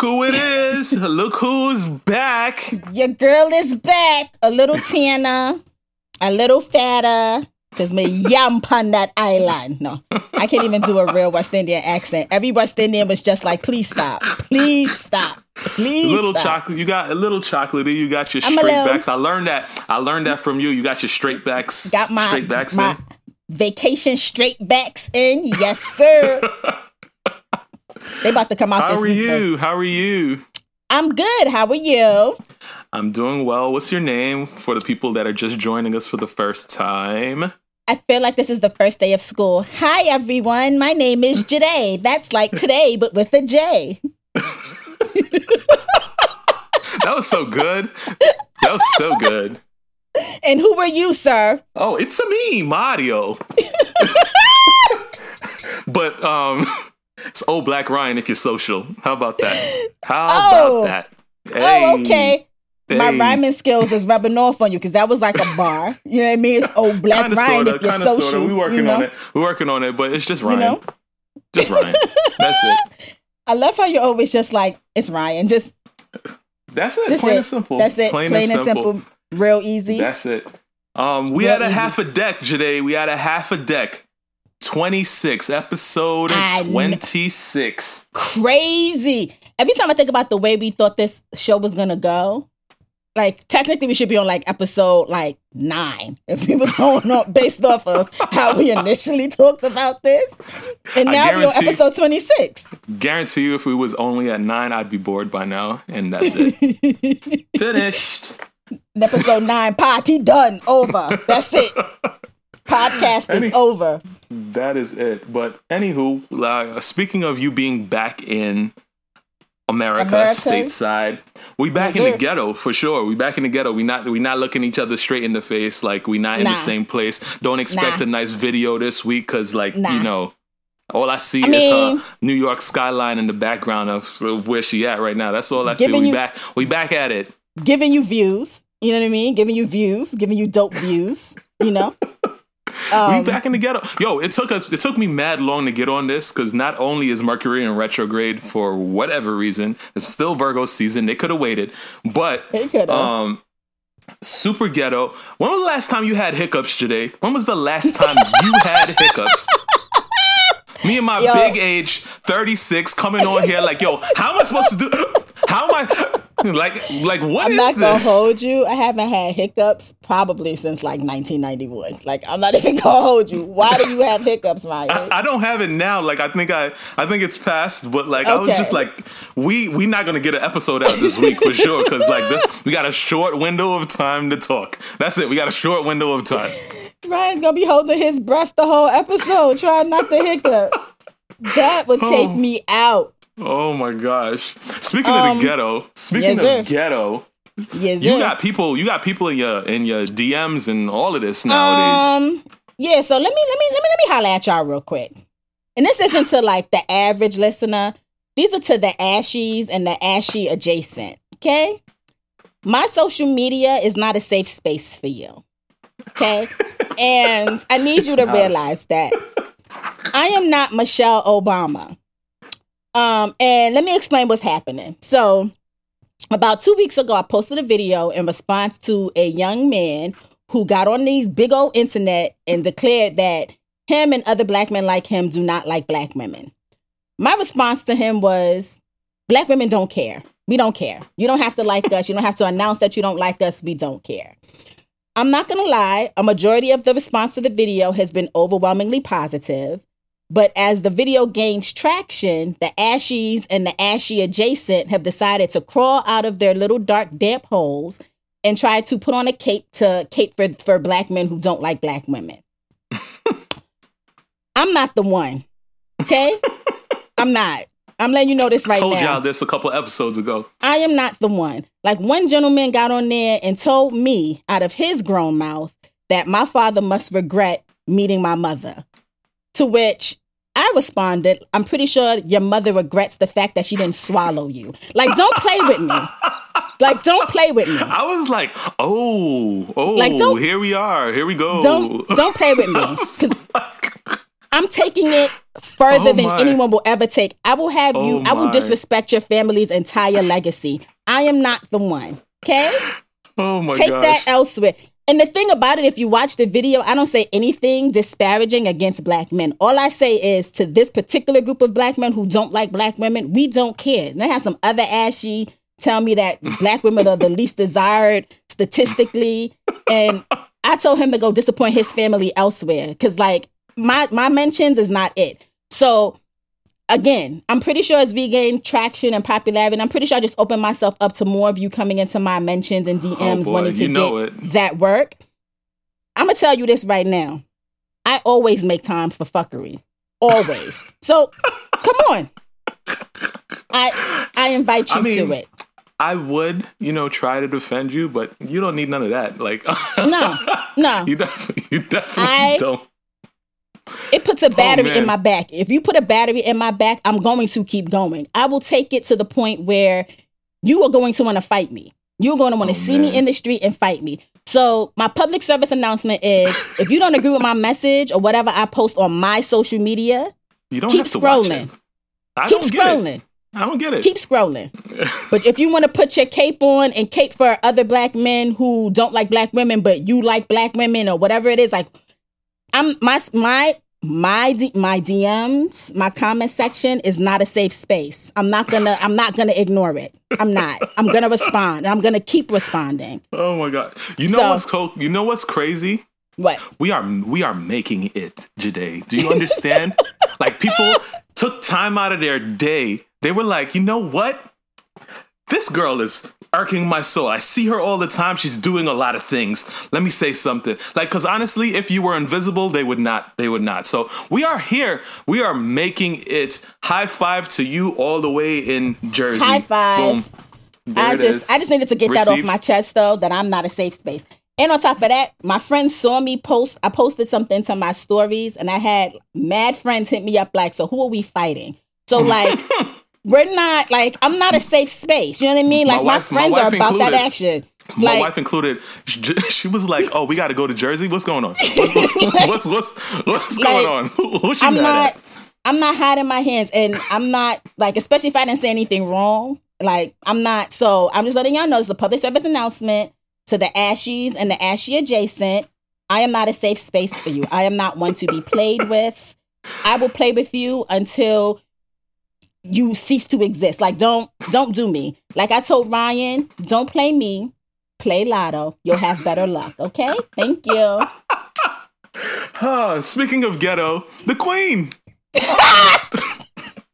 Look who it is. Look who's back. Your girl is back. A little tanner, a little fatter. Cause me yum on that island. No, I can't even do a real West Indian accent. Every West Indian was just like, please stop. Please stop. Please. A little stop. chocolate. You got a little chocolatey. You got your I'm straight little- backs. I learned that. I learned that from you. You got your straight backs. Got my, straight backs my in. vacation straight backs in. Yes, sir. they about to come out How are you? How are you? I'm good. How are you? I'm doing well. What's your name for the people that are just joining us for the first time? I feel like this is the first day of school. Hi, everyone. My name is Joyhdae. That's like today, but with a J. That was so good. That was so good. And who are you, sir? Oh, it's a me, Mario. but um, it's old Black Ryan if you're social. How about that? How Oh. about that? Oh, Hey, okay. My rhyming skills is rubbing off on you because that was like a bar. You know what I mean? It's old black Kinda, Ryan sorta, if you're kinda, social. sorta. We working you know? on it. We're working on it, but it's just Ryan. know? Just Ryan. That's it. I love how you're always just like, it's Ryan. Just That's it. That's Plain it. and simple. That's it. Plain, Plain, and simple. Real easy. That's it. Um, we Real had a easy. half a deck today. We had a half a deck. 26, episode I kn- 26. Crazy. Every time I think about the way we thought this show was gonna go, like technically we should be on like episode like nine if we was going on based off of how we initially talked about this. And now we're on episode 26. Guarantee you, if we was only at nine, I'd be bored by now, and that's it. Finished. episode nine party done over that's it podcast is over That is it. But anywho, uh, speaking of you being back in America, America? stateside, we back in the ghetto for sure. We back in the ghetto. We not we not looking each other straight in the face. Like we not in Nah. the same place. Don't expect Nah. a nice video this week because like Nah. you know. All I see I is mean- her New York skyline in the background of, of where she at right now. That's all I see. We you- back. We back at it. giving you views you know what i mean giving you views giving you dope views you know um, we back in the ghetto. Yo, it took us. It took me mad long to get on this because not only is Mercury in retrograde for whatever reason, it's still Virgo season. They could have waited, but um, super ghetto. When was the last time you had hiccups, today? When was the last time you had hiccups? Me and my Yo. big age, 36, coming on here like, yo, how am I supposed to do? How am I? Like, like what i'm not gonna this? hold you i haven't had hiccups probably since like 1991 like i'm not even gonna hold you why do you have hiccups Maya? I, I don't have it now. Like I think I, I think it's past. But like I was just like, we we not gonna get an episode out this week for sure. Because like this, we got a short window of time to talk. That's it. We got a short window of time. ryan's gonna be holding his breath the whole episode trying not to hiccup that would oh. take Oh. me out Oh my gosh. Speaking of Um, the ghetto, speaking yes, of ghetto, yes, you got people. You got people in your in your DMs and all of this nowadays. Um, yeah. So let me let me let me let me holler at y'all real quick. And this isn't to like the average listener. These are to the ashies and the ashy adjacent. Okay. My social media is not a safe space for you. Okay. and I need you to It's us. realize that I am not Michelle Obama. Um, and let me explain what's happening. So, about two weeks ago, I posted a video in response to a young man who got on these big old internet and declared that him and other black men like him do not like black women. My response to him was, Black women don't care. We don't care. You don't have to like us. You don't have to announce that you don't like us. We don't care. I'm not going to lie, a majority of the response to the video has been overwhelmingly positive. But as the video gains traction, the ashies and the ashy adjacent have decided to crawl out of their little dark, damp holes and try to put on a cape to cape for, for black men who don't like black women. I'm not the one. Okay? I'm not. I'm letting you know this right Told now. Told y'all this a couple episodes ago. I am not the one. Like one gentleman got on there and told me out of his grown mouth that my father must regret meeting my mother. To which I responded, I'm pretty sure your mother regrets the fact that she didn't swallow you. Like, don't play with me. Like, don't play with me. I was like, oh, oh, Like, don't- here we are. Here we go. Don't don't play with me. I'm taking it further Oh than anyone will ever take. I will have you. Oh I will disrespect your family's entire legacy. I am not the one. Okay, Oh my god. take gosh. that elsewhere. And the thing about it, if you watch the video, I don't say anything disparaging against black men. All I say is to this particular group of black men who don't like black women, we don't care. And I have some other ashy tell me that black women are the least desired statistically. And I told him to go disappoint his family elsewhere. Cause like my my mentions is not it. So again, I'm pretty sure as we gain traction and popularity, and I'm pretty sure I just opened myself up to more of you coming into my mentions and DMs Oh, boy, wanting to get it. that work. I'm gonna tell you this right now. I always make time for fuckery. Always. so come on. I I invite you I mean, to it. I would, you know, try to defend you, but you don't need none of that. Like, No, no. you definitely, you definitely I- don't. It puts a oh, battery in Oh, man. my back. If you put a battery in my back, I'm going to keep going. I will take it to the point where you are going to want to fight me. You're going to want to Oh, see me in the street and fight me. So, my public service announcement is if you don't agree with my message or whatever I post on my social media, You don't keep have to watch scrolling. keep don't get scrolling. it. I don't get it. Keep scrolling. But if you want to put your cape on and cape for other black men who don't like black women, but you like black women or whatever it is, like I'm my my my D, my DMs, my comment section is not a safe space. I'm not gonna I'm not gonna ignore it. I'm not. I'm gonna respond. I'm gonna keep responding. oh my god. You know So- what's co- You know what's crazy? What? We are we are making it, Joyhdae. Do you understand? like people took time out of their day. They were like, you know what? This girl is irking my soul. I see her all the time. She's doing a lot of things. Let me say something. Like, cause honestly, if you were invisible, they would not. They would not. So we are here. We are making it. High five to you all the way in Jersey. High five. Boom. There I it just is. I just needed to get that off my chest though that I'm not a safe space. And on top of that, my friends saw me post. I posted something to my stories, and I had mad friends hit me up like, "So who are we fighting?" So like, we're not like I'm not a safe space. You know what I mean? Like my, wife- my friends are wife about that action. My Like wife included. She, was like, "Oh, we got to go to Jersey. What's going on? What's what's what's, what's going on? Who, who she I'm mad not. at?" I'm not hiding my hands, and I'm not like, especially if I didn't say anything wrong. Like I'm not. So I'm just letting y'all know it's a public service announcement to the Ashies and the Ashy adjacent. I am not a safe space for you. I am not one to be played with. I will play with you until you cease to exist. Like don't don't do me. Like I told Ryan, don't play me. Play Lotto. You'll have better luck. Okay. Thank you. Huh, speaking of ghetto, the Queen.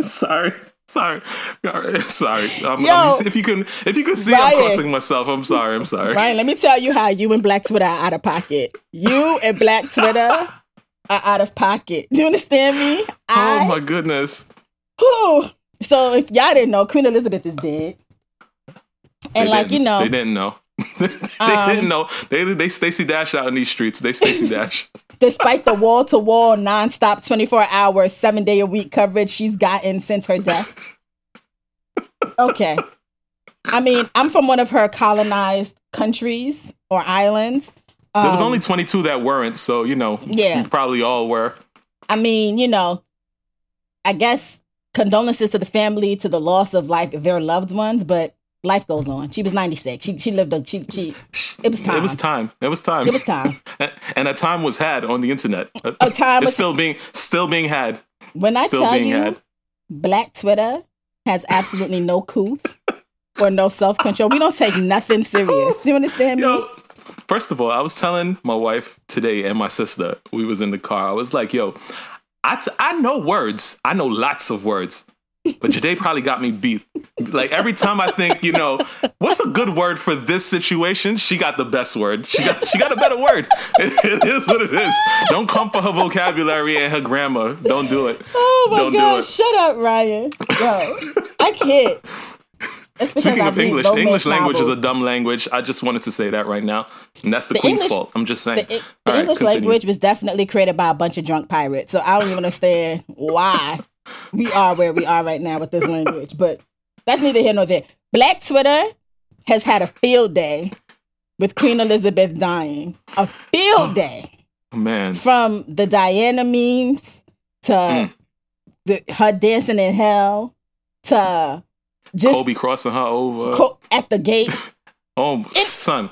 sorry. Sorry, sorry. I'm, Yo, I'm- if you can, if you can see, Ryan. I'm crossing myself. I'm sorry. I'm sorry. Ryan, let me tell you how you and Black Twitter are out of pocket. You and Black Twitter are out of pocket. Do you understand me? Oh my goodness. whew. So if y'all didn't know, Queen Elizabeth is dead. And They like you know, they didn't know. they Um, didn't know. They they Stacey Dash out in these streets. They Stacey Dash. despite the wall to wall, nonstop, 24 hours, seven day a week coverage she's gotten since her death. Okay. I mean, I'm from one of her colonized countries or islands. There was Um, only 22 that weren't, so you know, Yeah. probably all were. I mean, you know, I guess condolences to the family to the loss of like their loved ones, but life goes on. She was 96. She she lived a she she it was time. It was time. It was time. It was time. and, a time was had on the internet. A time it's was still being still being had. when I still tell you had. Black Twitter has absolutely no couth or no self control. We don't take nothing serious. Do you understand me? Yo, first of all, I was telling my wife today and my sister, we was in the car. I was like, yo, I, t- I know words. I know lots of words. But Joyhdae probably got me beat. Like every time I think, you know, what's a good word for this situation? She got the best word. She got she got a better word. It, it is what it is. Don't come for her vocabulary and her grammar. Don't do it. Oh my Don't do it. shut up, Ryan. Yo, I can't. Speaking of English, English language is a dumb language. I just wanted to say that right now. And that's the, The Queen's English- fault. I'm just saying. The, the right, English continue. language was definitely created by a bunch of drunk pirates. So I don't even understand why we are where we are right now with this language. But that's neither here nor there. Black Twitter has had a field day with Queen Elizabeth dying. A field day Man. from the Diana memes to Mm. the, her dancing in hell to just Kobe crossing her over. co- at the gate. oh, son,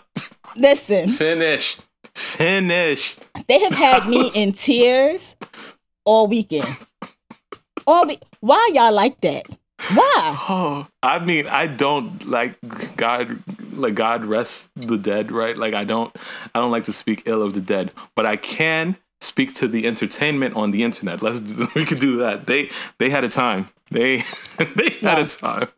Listen, finish, finish. they have had me in tears all weekend. All be- Why y'all like that? Why? Oh, I mean, I don't like God. Like God rest the dead, right? Like I don't, I don't like to speak ill of the dead, but I can speak to the entertainment on the internet. Let's we could do that. They they had a time. They they had Yeah. a time.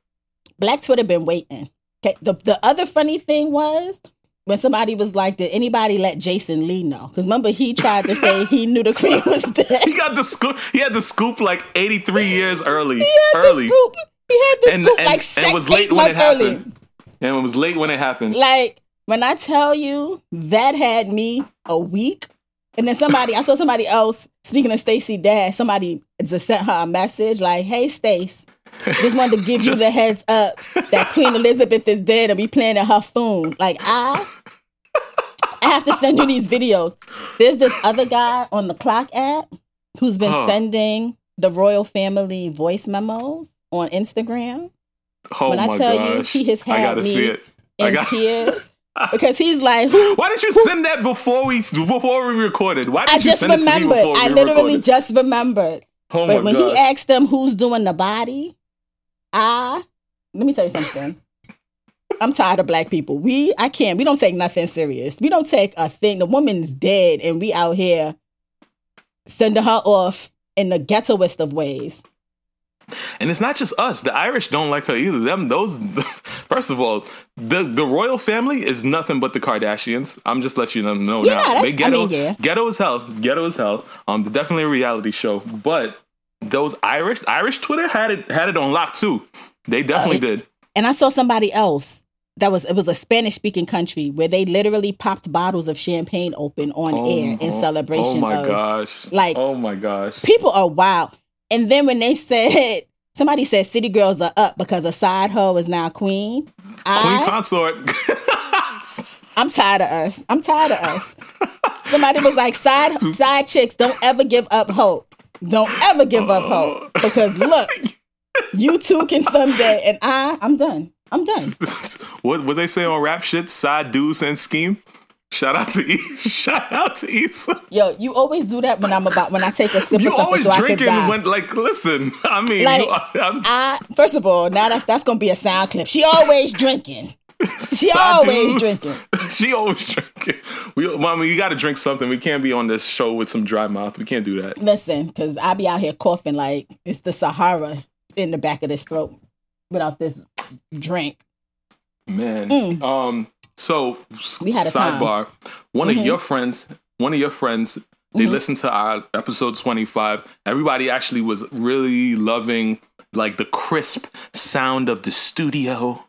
Black Twitter been waiting. Okay. The the other funny thing was when somebody was like, "Did anybody let Jason Lee know?" Because remember he tried to say he knew the queen was dead. He got the scoop. He had the scoop like eighty three years early. He had early. the scoop. He had the And- scoop and- like and six, was late when it early. happened. And it was late when it happened. Like when I tell you that had me a week, and then somebody I saw somebody else speaking of Stacey Dash. Somebody just sent her a message like, "Hey Stace, just wanted to give you the heads up that Queen Elizabeth is dead and we playing at her phone." Like I, I have to send you these videos. There's this other guy on the Clock app who's been Huh. sending the royal family voice memos on Instagram. Oh when I tell you, gosh! he has I had gotta me see it. I in got- tears because he's like, "Who Why didn't you send that before we before we recorded? Why did I you just send it to me remembered. before we I literally recorded? just remembered. Oh but when god! he asked them who's doing the body, I let me tell you something. I'm tired of black people. We I can't. We don't take nothing serious. We don't take a thing. The woman's dead, and we out here sending her off in the ghettoest of ways. and it's not just us. The Irish don't like her either. Them those. First of all, the the royal family is nothing but the Kardashians. I'm just letting you know Yeah, now. that's- They I ghetto, mean, yeah. ghetto as hell. Ghetto as hell. Um, they're definitely a reality show, but those Irish Irish Twitter had it had it on lock too. They definitely it- did. And I saw somebody else that was it was a Spanish speaking country where they literally popped bottles of champagne open on oh, air in oh, oh celebration Oh my of gosh! like- oh my gosh! people are wild. And then when they said somebody said city girls are up because a side hoe is now queen, Queen I consort. I'm tired of us. I'm tired of us. Somebody was like side side chicks don't ever give up hope. Don't ever give up hope oh. because look, you too can someday. And I, I'm done. I'm done. what what they say on rap shit? Side dudes and scheme. Shout out to Issa. Shout out to Issa. Yo, you always do that when I'm about when I take a sip You of something always so I can drinking die. when like listen. I mean, Like, I'm, I first of all, now that's that's gonna be a sound clip. She always drinking. She always drinking. she always drinking. We, mommy, you got to drink something. We can't be on this show with some dry mouth. We can't do that. Listen, because I be out here coughing like it's the Sahara in the back of this throat without this drink. Man. Mm. Um. So We had a time. sidebar. One Mhm. of your friends. One of your friends. They Mhm. listened to our episode twenty five. Everybody actually was really loving like the crisp sound of the studio.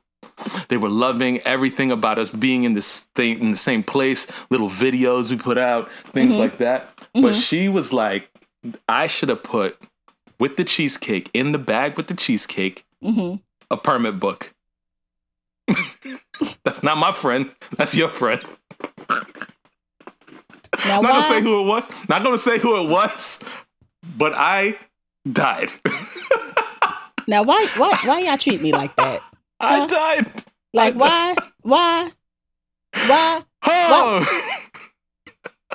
They were loving everything about us being in this thing in the same place. Little videos we put out, things Mhm. like that. But Mhm. she was like, I should have put with the cheesecake in the bag with the cheesecake hmm a permit book. That's not my friend. That's your friend. Now Not gonna say who it was. Not gonna say who it was. But I died. Now why? Why? Why y'all treat me like that? I died. Like why? Why? Why? Oh.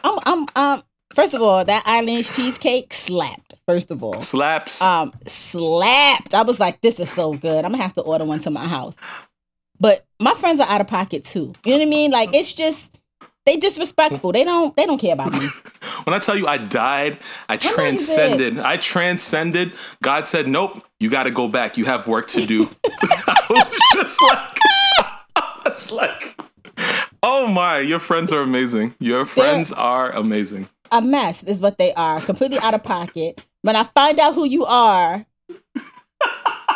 I'm. I'm. Um. First of all, that Eileen's cheesecake slapped. First of all, Slaps. um, slapped. I was like, this is so good. I'm gonna have to order one to my house. But my friends are out of pocket too. You know what I mean? Like it's just they disrespectful. They don't. They don't care about me. when I tell you I died, I transcended. I transcended. God said, Nope, you gotta go back. You have work to do. I was just like it's like Oh my, your friends are amazing. Your friends are amazing. A mess is what they are. Completely out of pocket. When I find out who you are,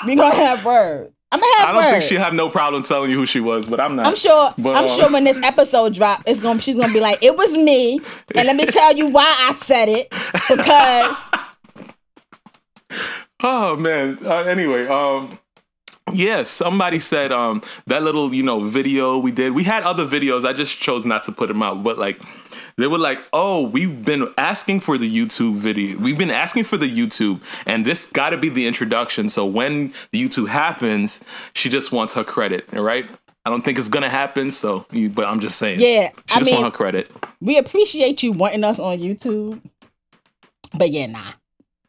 we're gonna have words. I'm gonna have words. I don't words. think she'd have no problem telling you who she was, but I'm not. I'm sure. But, I'm uh, sure when this episode drop, it's gonna. She's gonna be like, "It was me," and let me tell you why I said it because Oh man. Uh, anyway, um, Yeah, somebody said um that little, you know, video we did. We had other videos. I just chose not to put them out, but like they were like, "Oh, we've been asking for the YouTube video. We've been asking for the YouTube, and this got to be the introduction. So when the YouTube happens, she just wants her credit, right? I don't think it's gonna happen. So, you, but I'm just saying, Yeah, she I just mean, want her credit. we appreciate you wanting us on YouTube, but yeah, nah,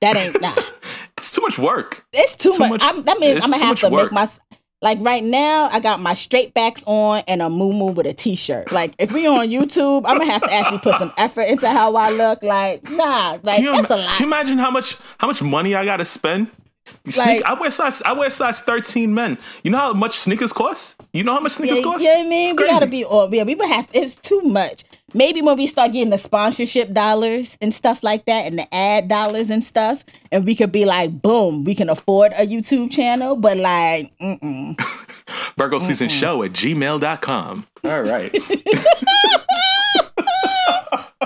that ain't nah. It's too much work. It's too, Too much. much- I'm, that means I'm gonna have to work. make my like right now. I got my straight backs on and a moo with a t-shirt. Like if we on YouTube, I'm gonna have to actually put some effort into how I look. Like nah, like you, that's a lot. can you imagine how much how much money I gotta spend? Sneak- I wear size I wear size 13 men. You know how much sneakers cost? You know how much yeah, sneakers you know cost? what I mean? We gotta be on. Yeah, we would have. It's too much. Maybe when we start getting the sponsorship dollars and stuff like that, and the ad dollars and stuff, and we could be like, boom, we can afford a YouTube channel. But like, mm-mm. Virgo season show at gmail.com. All right.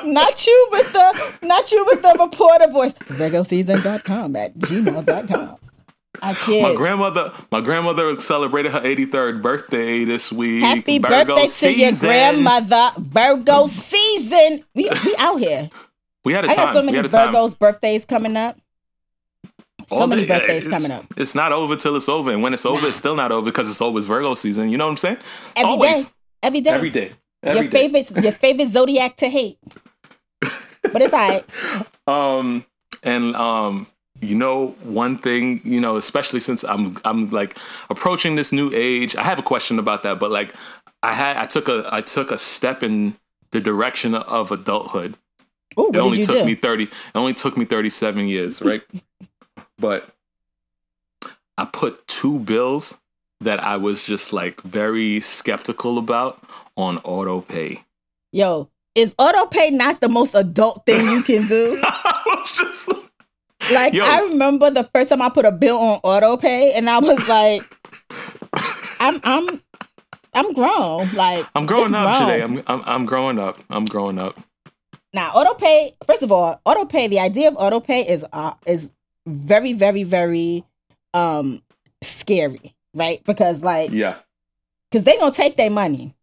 not you with the not you with the reporter voice. VirgoSeason.com at gmail.com. I my grandmother my grandmother celebrated her 83rd birthday this week. Happy Virgo birthday to your grandmother, Virgo season. We we out here. We had a I time. I got so many had a time. Virgos birthdays coming up. So All many day- birthdays it's- coming up. It's not over till it's over. And when it's over, Nah. it's still not over because it's over. It's Virgo season. You know what I'm saying? Every Always. day. Every day. Every day. Every your day. favorite your favorite zodiac to hate. But it's all right. Um and um you know one thing you know especially since i'm i'm like approaching this new age i have a question about that but like i had i took a i took a step in the direction of adulthood Ooh, it only did you took do? me 30 it only took me 37 years right but i put two bills that i was just like very skeptical about on auto pay Yo, is auto pay not the most adult thing you can do? I was just like, Yo. I remember the first time I put a bill on auto pay and I was like I'm I'm I'm grown. Like i'm growing up grown. today I'm, I'm i'm growing up i'm growing up Now, auto pay. First of all, auto pay. The idea of auto pay is uh, is very, very, very um scary, right? Because like, yeah because they gonna take their money.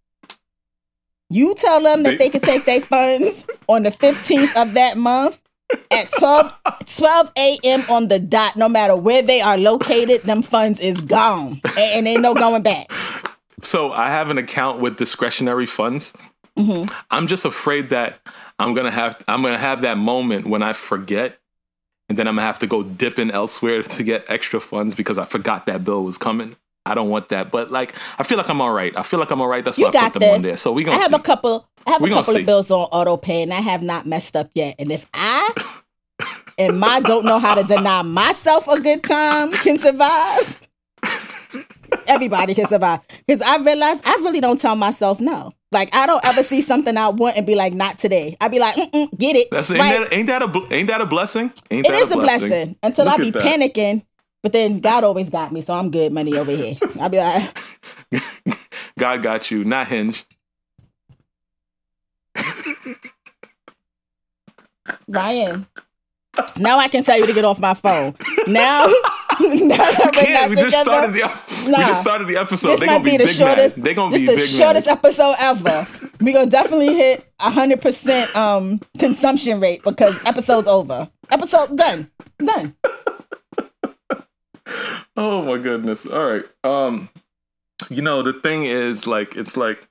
You tell them that They- they, can take their funds on the fifteenth of that month at 12, 12 a.m. on the dot. No matter where they are located, them funds is gone, and, and ain't no going back. So I have an account with discretionary funds. Mhm. I'm just afraid that I'm gonna have I'm gonna have that moment when I forget, and then I'm gonna have to go dipping elsewhere to get extra funds because I forgot that bill was coming. I don't want that, but like I feel like I'm all right. I feel like I'm all right. That's You why I got put them on there. So we gonna I have see. a couple. I have We a couple of bills on auto pay, and I have not messed up yet. And if I and my don't know how to deny myself a good time can survive, everybody can survive. Because I realize I really don't tell myself no. Like I don't ever see something I want and be like, not today. I'd be like, get it. That's ain't Right. that, ain't that a ain't that a blessing? Ain't It that is a blessing until Look I be panicking. But then God always got me, so I'm good money over here. I'll be like, God got you, not Hinge. Ryan. Now I can tell you to get off my phone. Now, now that we're not we just together, started the ep- we just started the episode. this They might be, the shortest. mad. They gonna this be the big shortest mad. episode ever. We're gonna definitely hit hundred percent um consumption rate because episode's over. Episode done. Done. Oh my goodness. All right. Um you know, the thing is like it's like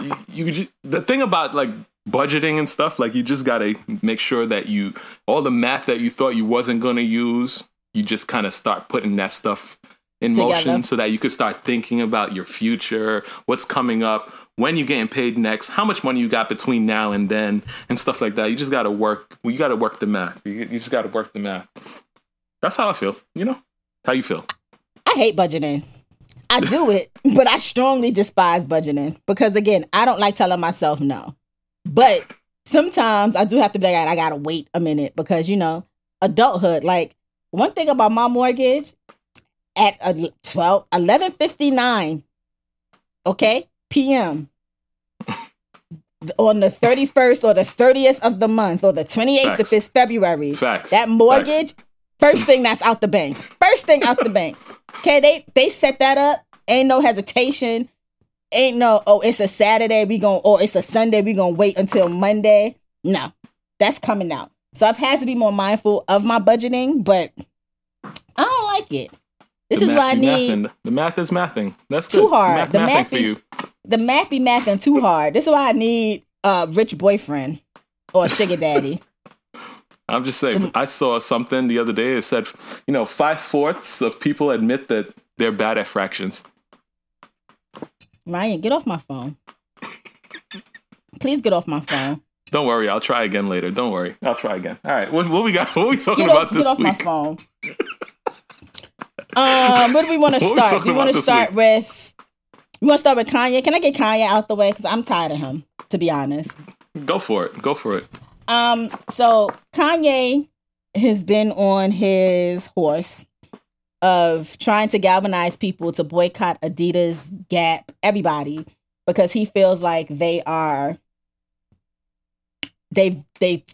you, you the thing about like budgeting and stuff like you just got to make sure that you all the math that you thought you wasn't going to use, you just kind of start putting that stuff in Together. motion so that you could start thinking about your future, what's coming up, when you're getting paid next, how much money you got between now and then and stuff like that. You just got to work you got to work the math. You, you just got to work the math. That's how I feel, you know? How you feel? I hate budgeting. I do it, but I strongly despise budgeting because again, I don't like telling myself no. But sometimes I do have to be like, I gotta wait a minute because you know, adulthood. Like one thing about my mortgage at a 12, 11.59, okay, p.m. on the 31st or the 30th of the month or the 28th if it's February, Facts. that mortgage First thing that's out the bank. First thing out the bank. Okay, they they set that up. Ain't no hesitation. Ain't no oh it's a Saturday we going or it's a Sunday we gonna wait until Monday. No, that's coming out. So I've had to be more mindful of my budgeting, but I don't like it. This The is why I need mathing. The math is mathing. That's Too good. hard. Math, The math for be- you. the math be mathing too hard. This is why I need a rich boyfriend or a sugar daddy. I'm just saying. I saw something the other day. It said, you know, five fourths of people admit that they're bad at fractions. Ryan, get off my phone. Please get off my phone. Don't worry, I'll try again later. Don't worry, I'll try again. All right, what, what we got? What we talking Get about off, this get off my phone. um, where do we want to What start? We want to start week? with. We want to start with Kanye. Can I get Kanye out the way? Because I'm tired of him, to be honest. Go for it. Go for it. Um, so Kanye has been on his horse of trying to galvanize people to boycott Adidas, Gap, everybody, because he feels like they are they they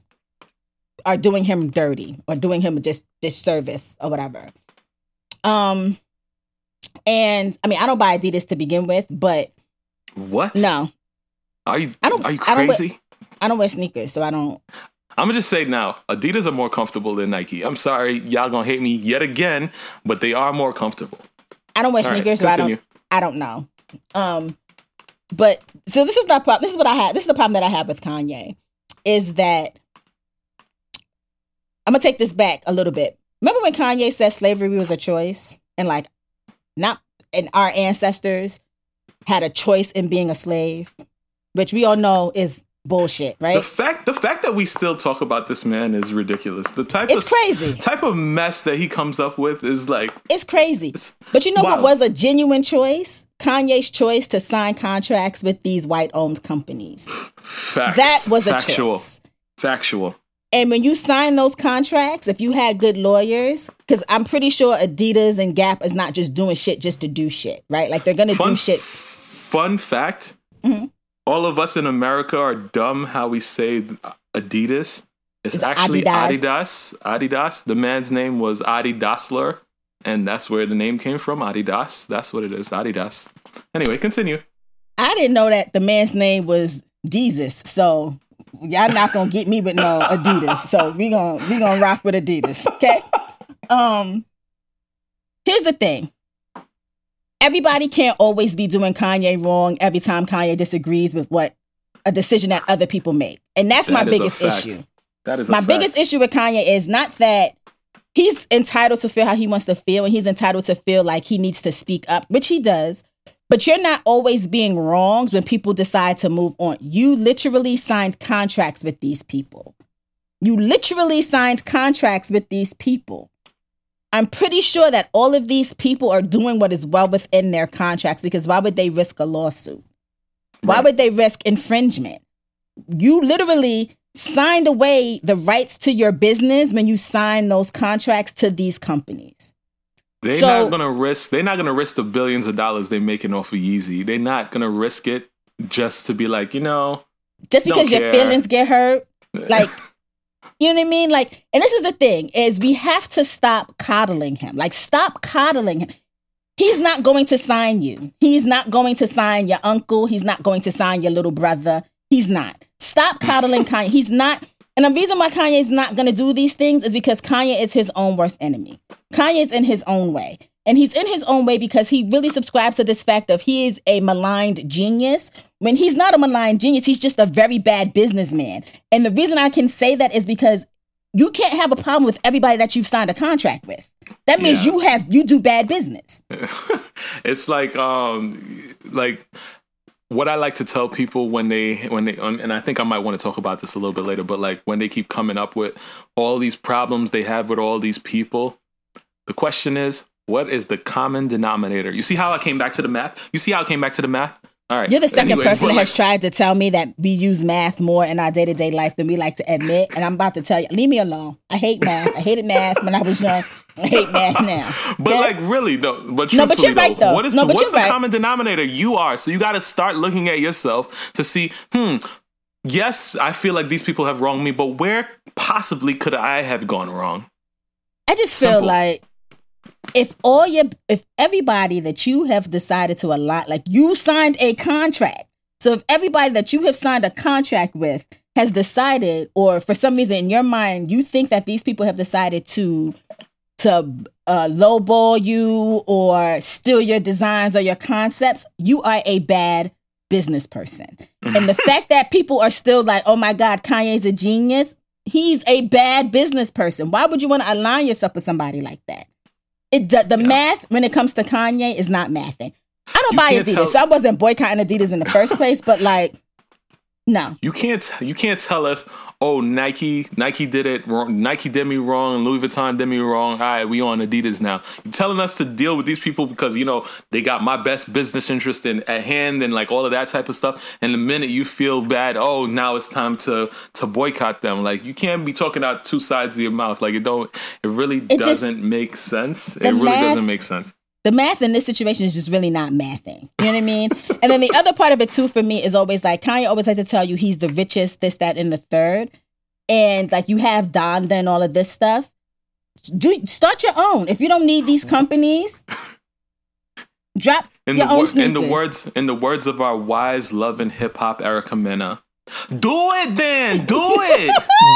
are doing him dirty or doing him a dis- disservice or whatever. Um and I mean I don't buy Adidas to begin with, but What? no, Are you? I don't- Are you crazy? I don't wear sneakers, so I don't I'm gonna just say now, Adidas are more comfortable than Nike. I'm sorry, y'all gonna hate me yet again, but they are more comfortable. I don't wear All right, sneakers, so I don't I don't know. Um, but so this is the problem. This is what I had. This is the problem that I have with Kanye, is that I'm gonna take this back a little bit. Remember when Kanye said slavery was a choice, and like, not and our ancestors had a choice in being a slave, which we all know is bullshit, right? The fact, the fact that we still talk about this man is ridiculous. The type It's of crazy. type of mess that he comes up with is like It's crazy. It's But you know what was a genuine choice? Kanye's choice to sign contracts with these white-owned companies. facts. That was a factual. choice. Factual. And when you sign those contracts, if you had good lawyers, because I'm pretty sure Adidas and Gap is not just doing shit just to do shit, right? Like they're gonna Fun do shit. Fun fact: Mhm. All of us in America are dumb how we say Adidas. It's, It's actually Adidas. Adidas. Adidas. The man's name was Adi Dassler, and that's where the name came from. Adidas. That's what it is. Adidas. Anyway, continue. I didn't know that the man's name was Jesus, so y'all not gonna get me with no Adidas. So we gonna we gonna rock with Adidas, okay? Um, here's the thing. Everybody can't always be doing Kanye wrong every time Kanye disagrees with what a decision that other people make, and that's my That a biggest issue. That is my biggest issue with Kanye is not that he's entitled to feel how he wants to feel and he's entitled to feel like he needs to speak up, which he does. But you're not always being wronged when people decide to move on. You literally signed contracts with these people. You literally signed contracts with these people. I'm pretty sure that all of these people are doing what is well within their contracts because why would they risk a lawsuit? Why Right. would they risk infringement? You literally signed away the rights to your business when you signed those contracts to these companies. They're So- not gonna risk. They're not gonna risk the billions of dollars they're making off of Yeezy. They're not gonna risk it just to be like, you know, Just because your feelings get hurt, like you know what I mean? Like, and this is the thing is we have to stop coddling him. Like, stop coddling him. He's not going to sign you. He's not going to sign your uncle. He's not going to sign your little brother. He's not. Stop coddling Kanye. He's not. And the reason why Kanye is not going to do these things is because Kanye is his own worst enemy. Kanye is in his own way. And he's in his own way because he really subscribes to this fact of he is a maligned genius. When he's not a maligned genius, he's just a very bad businessman. And the reason I can say that is because you can't have a problem with everybody that you've signed a contract with. That means Yeah. you have you do bad business. it's like um like what I like to tell people when they when they um, and I think I might want to talk about this a little bit later, but like when they keep coming up with all these problems they have with all these people, the question is, what is the common denominator? You see how I came back to the math? You see how I came back to the math? All right. You're the second Anyway, person that has tried to tell me that we use math more in our day to day life than we like to admit. And I'm about to tell you, leave me alone. I hate math. I hated math when I was young. I hate math now. But Okay? like really though, but No, but you're right, though. what is No, the, what's the right. common denominator? You are. So you got to start looking at yourself to see, hmm, yes, I feel like these people have wronged me, but where possibly could I have gone wrong? I just feel Simple. like if all your if everybody that you have decided to align like you signed a contract. So if everybody that you have signed a contract with has decided or for some reason in your mind you think that these people have decided to to uh, lowball you or steal your designs or your concepts, you are a bad business person. and the fact that people are still like, oh my God, Kanye's a genius, he's a bad business person. Why would you want to align yourself with somebody like that? It the, the math when it comes to Kanye is not mathing. I don't You buy Adidas, tell- so I wasn't boycotting Adidas in the first place. But like, no, You can't you can't tell us, oh Nike Nike did it wrong. Nike did me wrong, Louis Vuitton did me wrong. All right, we on Adidas now. You're telling us to deal with these people because you know they got my best business interest in at hand and like all of that type of stuff. And the minute you feel bad, oh now it's time to to boycott them. Like you can't be talking out two sides of your mouth. Like it don't. It really just- doesn't make sense. It really math- doesn't make sense. The math in this situation is just really not mathing. You know what I mean? and then the other part of it too for me is always like Kanye always likes to tell you he's the richest, this, that, and the third. And like you have Donda and all of this stuff. Do start your own. If you don't need these companies, drop In your the, own sneakers. in the words in the words of our wise, loving hip hop Erica Mena, do it then, do it,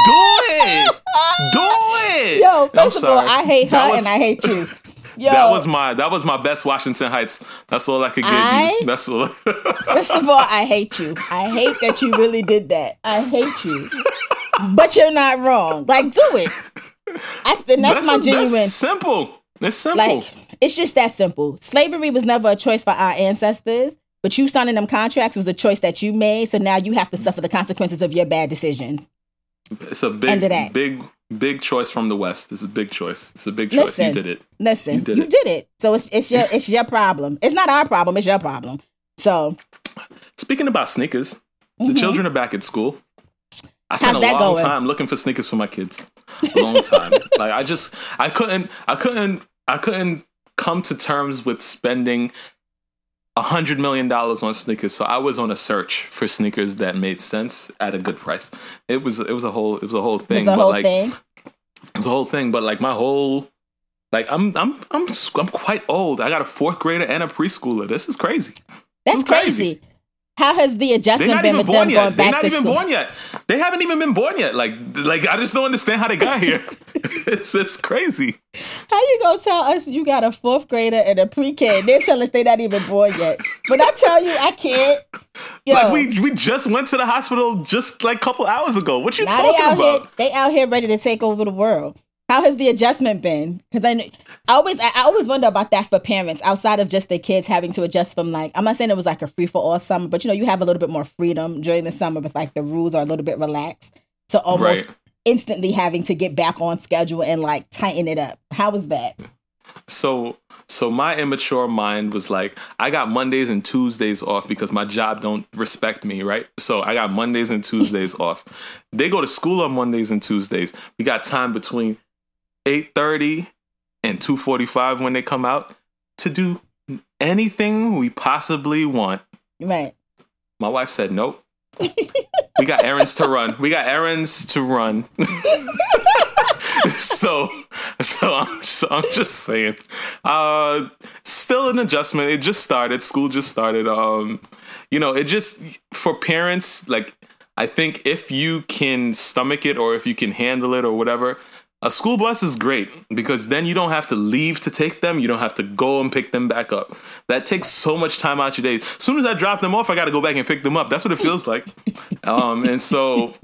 do it, do it. Yo, first of all. I hate her was- and I hate you. Yo, That was my that was my best Washington Heights. That's all I could give I- you. That's all. First of all, I hate you. I hate that you really did that. I hate you. But you're not wrong. Like, do it. I, and that's, my a- genuine. simple. It's simple. Like, it's just that simple. Slavery was never a choice for our ancestors, but you signing them contracts was a choice that you made. So now you have to suffer the consequences of your bad decisions. it's a big end of that. big, big choice from the West. It's a big choice. It's a big choice. Listen. You did it. Listen, You you did did, it. it. So it's it's your it's your problem. It's not our problem. It's your problem. So Speaking about sneakers, the Mhm. children are back at school. I spent How's a long going? time looking for sneakers for my kids. A long time. like I just I couldn't I couldn't I couldn't come to terms with spending hundred million dollars on sneakers. So I was on a search for sneakers that made sense at a good price. It was it was a whole it was a whole thing. a but whole like thing. it's a whole thing. But like my whole like I'm I'm I'm I'm quite old. I got a fourth grader and a preschooler. This is crazy. That's it's crazy. crazy. How has the adjustment been with them born going yet. They're back not even born yet. They haven't even been born yet. Like, like I just don't understand how they got here. it's it's crazy. How you gonna tell us you got a fourth grader and a pre-K? and They tell us they're not even born yet. But I tell you, I can't. Yo, Like we we just went to the hospital just like a couple hours ago. What you they talking out about? here. They out here ready to take over the world. How has the adjustment been? Because I, I always, I, always wonder about that for parents outside of just their kids having to adjust from like. I'm not saying it was like a free for all summer, but you know, you have a little bit more freedom during the summer, with like the rules are a little bit relaxed. To almost Right. instantly having to get back on schedule and like tighten it up. How was that? So so my immature mind was like, I got Mondays and Tuesdays off because my job don't respect me, right? So I got Mondays and Tuesdays off. They go to school on Mondays and Tuesdays. We got time between 8:30 and 2:45 when they come out to do anything we possibly want. Right. My wife said, "Nope." we got errands to run. We got errands to run. so, so I'm, so I'm just saying. Uh, still an adjustment. It just started. School just started. Um, you know, it just for parents. Like, I think if you can stomach it or if you can handle it or whatever, a school bus is great because then you don't have to leave to take them. You don't have to go and pick them back up. That takes so much time out your day. As soon as I drop them off, I got to go back and pick them up. That's what it feels like. um, and so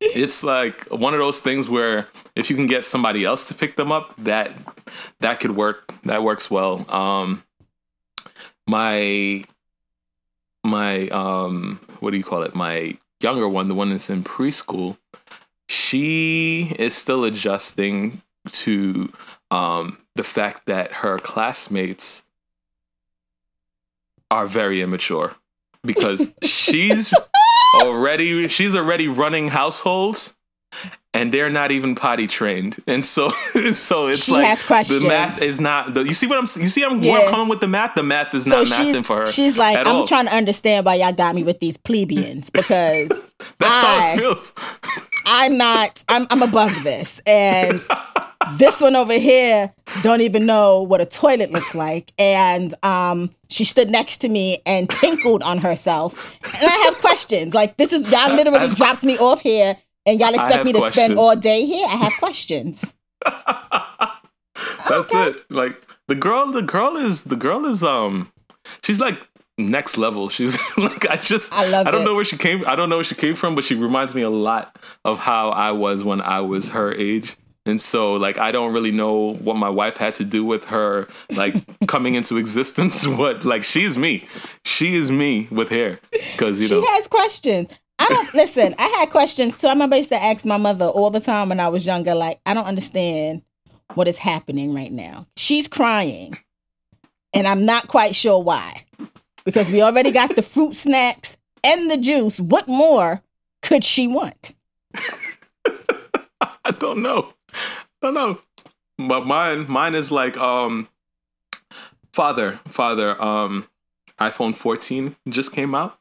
it's like one of those things where if you can get somebody else to pick them up, that that could work. That works well. Um, my my um, what do you call it? My younger one, the one that's in preschool, she is still adjusting to um, the fact that her classmates are very immature because she's already she's already running households and they're not even potty trained. And so so it's She like the math is not the, you see what i'm you see I'm, where i'm coming with the math? The math is not she's, mathing for her she's like, I'm all. trying to understand why y'all got me with these plebeians because that's how I- it feels I'm not I'm I'm above this. And this one over here don't even know what a toilet looks like. And um, she stood next to me and tinkled on herself. And I have questions. Like this is y'all literally dropped me off here and y'all expect me to questions. spend all day here. I have questions. That's okay. it. Like the girl, the girl is the girl is um she's like next level. She's like I just I love I don't it. know where she came I don't know where she came from, but she reminds me a lot of how I was when I was her age. And so like I don't really know what my wife had to do with her like coming into existence. What like she's me. She is me with hair. Cause you she know She has questions. I don't listen, I had questions too. I remember I used to ask my mother all the time when I was younger, like, I don't understand what is happening right now. She's crying. And I'm not quite sure why. Because we already got the fruit snacks and the juice. What more could she want? I don't know. I don't know. But mine mine is like um father, father, um iPhone 14 just came out.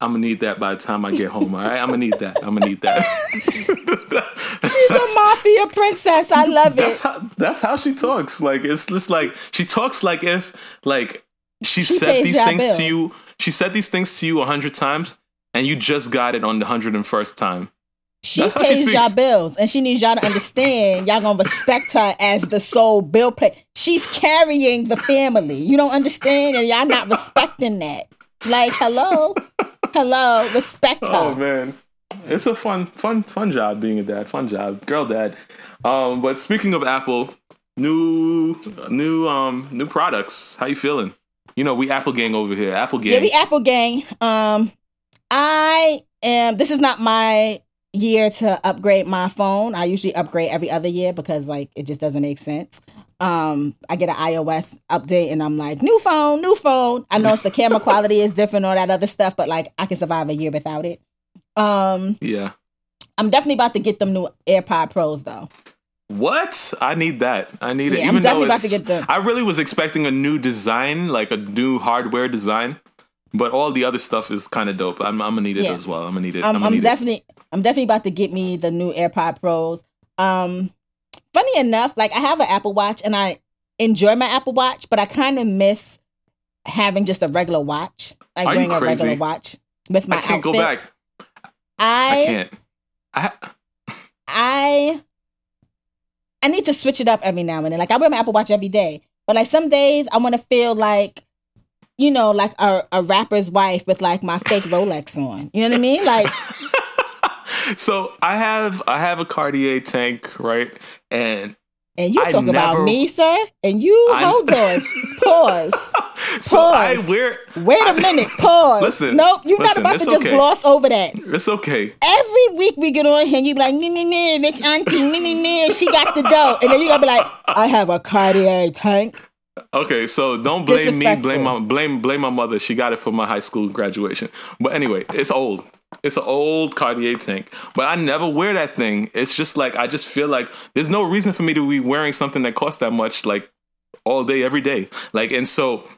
I'm gonna need that by the time I get home. All right, I'm gonna need that. I'm gonna need that. She's a mafia princess. I love that's it. How, that's how she talks. Like it's just like she talks like if like she, she said these things bill. to you. She said these things to you a hundred times, and you just got it on the hundred and first time. She That's pays she y'all bills, and she needs y'all to understand y'all gonna respect her as the sole bill pay. She's carrying the family. You don't understand, and y'all not respecting that. Like, hello, hello, respect her. Oh man, it's a fun, fun, fun job being a dad. Fun job, girl dad. Um, but speaking of Apple, new, new, um, new products. How you feeling? You know, we Apple gang over here. Apple gang. Yeah, we Apple gang. Um, I am. This is not my year to upgrade my phone. I usually upgrade every other year because like it just doesn't make sense. Um, I get an iOS update and I'm like, new phone, new phone. I know it's the camera quality is different, all that other stuff, but like I can survive a year without it. Um, yeah, I'm definitely about to get them new AirPod Pros though. What? I need that. I need yeah, it. Even I'm definitely about to get them. I really was expecting a new design, like a new hardware design. But all the other stuff is kind of dope. I'm, I'm, gonna need it yeah. as well. I'm gonna need it. I'm, I'm, I'm definitely, it. I'm definitely about to get me the new AirPod Pros. Um, funny enough, like I have an Apple Watch and I enjoy my Apple Watch, but I kind of miss having just a regular watch, like Are wearing a regular watch with my I can't outfit. go back. I, I can't. I, I I need to switch it up every now and then. Like I wear my Apple Watch every day, but like some days I want to feel like you know, like a, a rapper's wife with like my fake Rolex on. You know what I mean? Like So I have I have a Cartier tank, right? And and you I talk never, about me, sir, and you I, hold on. Pause. So Pause. I Wait a minute. Pause. Listen. Nope, you're listen, not about to just okay. gloss over that. It's okay. Every week we get on here and you be like, me, me, me, rich auntie, me, me, me, she got the dough. And then you gotta be like, I have a Cartier tank. Okay, so don't blame me. Blame my blame blame my mother. She got it for my high school graduation. But anyway, it's old. It's an old Cartier tank, but I never wear that thing. It's just like I just feel like there's no reason for me to be wearing something that costs that much, like all day, every day. Like, and so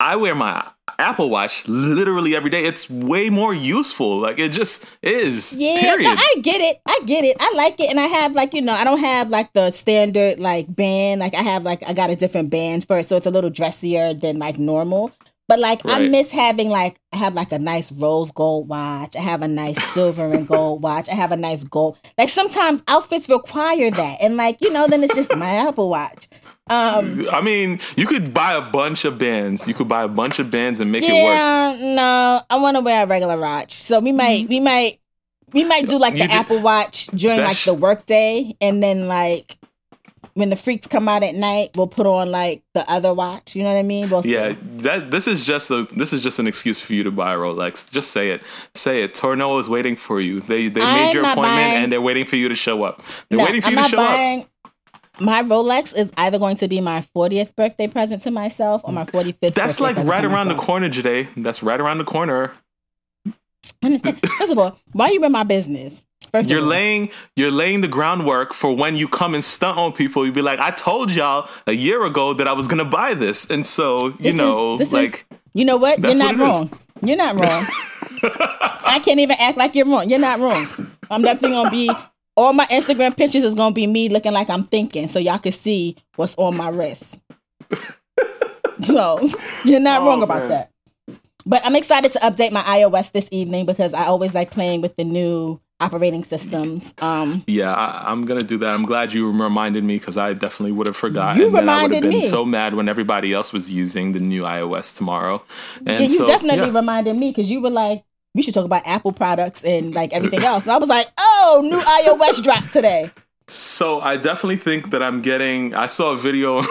I wear my Apple Watch literally every day. It's way more useful. Like it just is. Yeah, period. I get it. I get it. I like it, and I have like you know I don't have like the standard like band. Like I have like I got a different band for it, so it's a little dressier than like normal. But like right. I miss having like I have like a nice rose gold watch. I have a nice silver and gold watch. I have a nice gold. Like sometimes outfits require that, and like you know, then it's just my Apple Watch. Um, I mean, you could buy a bunch of bands. You could buy a bunch of bands and make yeah, it work. No, I want to wear a regular watch. So we might, mm-hmm. we might, we might do like the Apple Watch during like the workday, and then like when the freaks come out at night, we'll put on like the other watch. You know what I mean? We'll yeah, that this is just a this is just an excuse for you to buy a Rolex. Just say it. Say it. Tourneau is waiting for you. They they I'm made your appointment buying, and they're waiting for you to show up. They're no, waiting for I'm you to show buying, up. My Rolex is either going to be my 40th birthday present to myself or my 45th. That's like right around the corner, today. That's right around the corner. Understand? First of all, why you in my business? First you're laying you're laying the groundwork for when you come and stunt on people. You'd be like, I told y'all a year ago that I was gonna buy this, and so you this know, is, like, is, you know what? You're not what wrong. Is. You're not wrong. I can't even act like you're wrong. You're not wrong. I'm definitely gonna be all my Instagram pictures is gonna be me looking like I'm thinking, so y'all can see what's on my wrist. so you're not Oh, wrong about man. that. But I'm excited to update my iOS this evening because I always like playing with the new operating systems. Um, Yeah, I, I'm gonna do that. I'm glad you reminded me because I definitely would have forgotten. You and I would have reminded been me. so mad when everybody else was using the new iOS tomorrow. And yeah, you so, definitely yeah. reminded me because you were like, we should talk about Apple products and like everything else. And I was like, oh, new iOS dropped today. So I definitely think that I'm getting. I saw a video.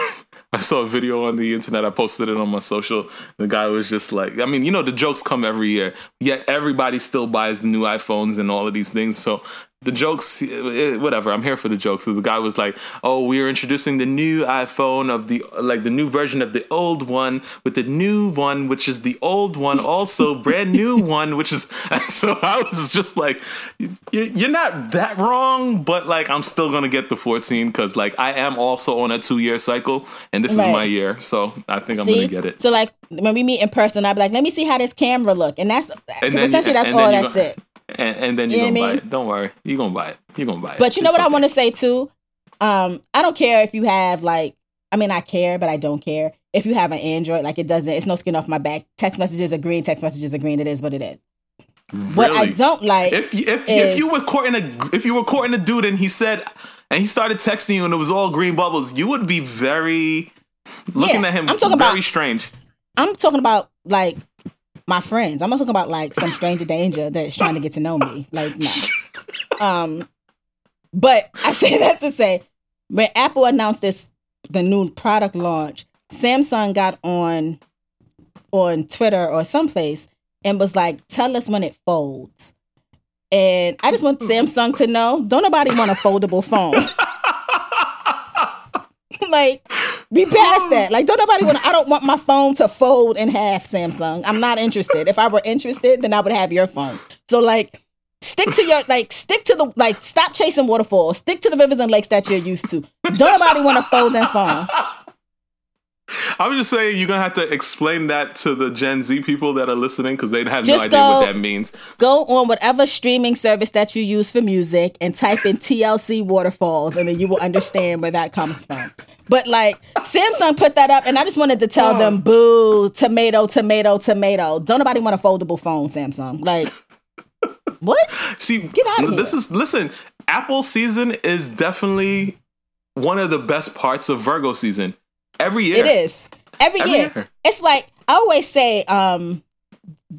I saw a video on the internet. I posted it on my social. The guy was just like, I mean, you know, the jokes come every year. Yet everybody still buys new iPhones and all of these things. So the jokes, eh, whatever. I'm here for the jokes. So the guy was like, "Oh, we are introducing the new iPhone of the like the new version of the old one with the new one, which is the old one, also brand new one, which is." And so I was just like, "You- "You're not that wrong, but like I'm still gonna get the 14 because like I am also on a two year cycle, and this Right. is my year, so I think I'm See? gonna get it." So like when we meet in person, I'd be like, let me see how this camera look, and that's 'cause then- essentially that's and all. That's it. And, and then You you're know gonna I buy it. Don't worry, you're gonna buy it. You're gonna buy it. But you know It's what I want to say too. Um, I don't care if you have like, I mean, I care, but I don't care if you have an Android. Like it doesn't. It's no skin off my back. Text messages are green. Text messages are green. It is what it is. What I don't like. if you- if is- if you were courting a if you were courting a dude and he said and he started texting you and it was all green bubbles, you would be very looking Yeah, at him I'm talking very about- strange. I'm talking about like my friends. I'm not talking about like some stranger danger that's trying to get to know me. Like no. Um, but I say that to say when Apple announced this the new product launch, Samsung got on on Twitter or someplace and was like, "Tell us when it folds." And I just want Samsung to know, don't nobody want a foldable phone. like, be past that. Like, don't nobody want. I don't want my phone to fold in half. Samsung, I'm not interested. If I were interested, then I would have your phone. So, like, stick to your like, stick to the like, stop chasing waterfalls. Stick to the rivers and lakes that you're used to. Don't nobody want a folding phone. I was just saying you're gonna have to explain that to the Gen Z people that are listening because they have Just no idea go- what that means. Go on whatever streaming service that you use for music and type in TLC waterfalls, and then you will understand where that comes from. But like Samsung put that up, and I just wanted to tell them, boo, tomato, tomato, tomato. Don't nobody want a foldable phone, Samsung. Like, what? See, Get outta this is listen. Apple season is definitely one of the best parts of Virgo season. Every year, It is every, Every year. year. It's like I always say, um,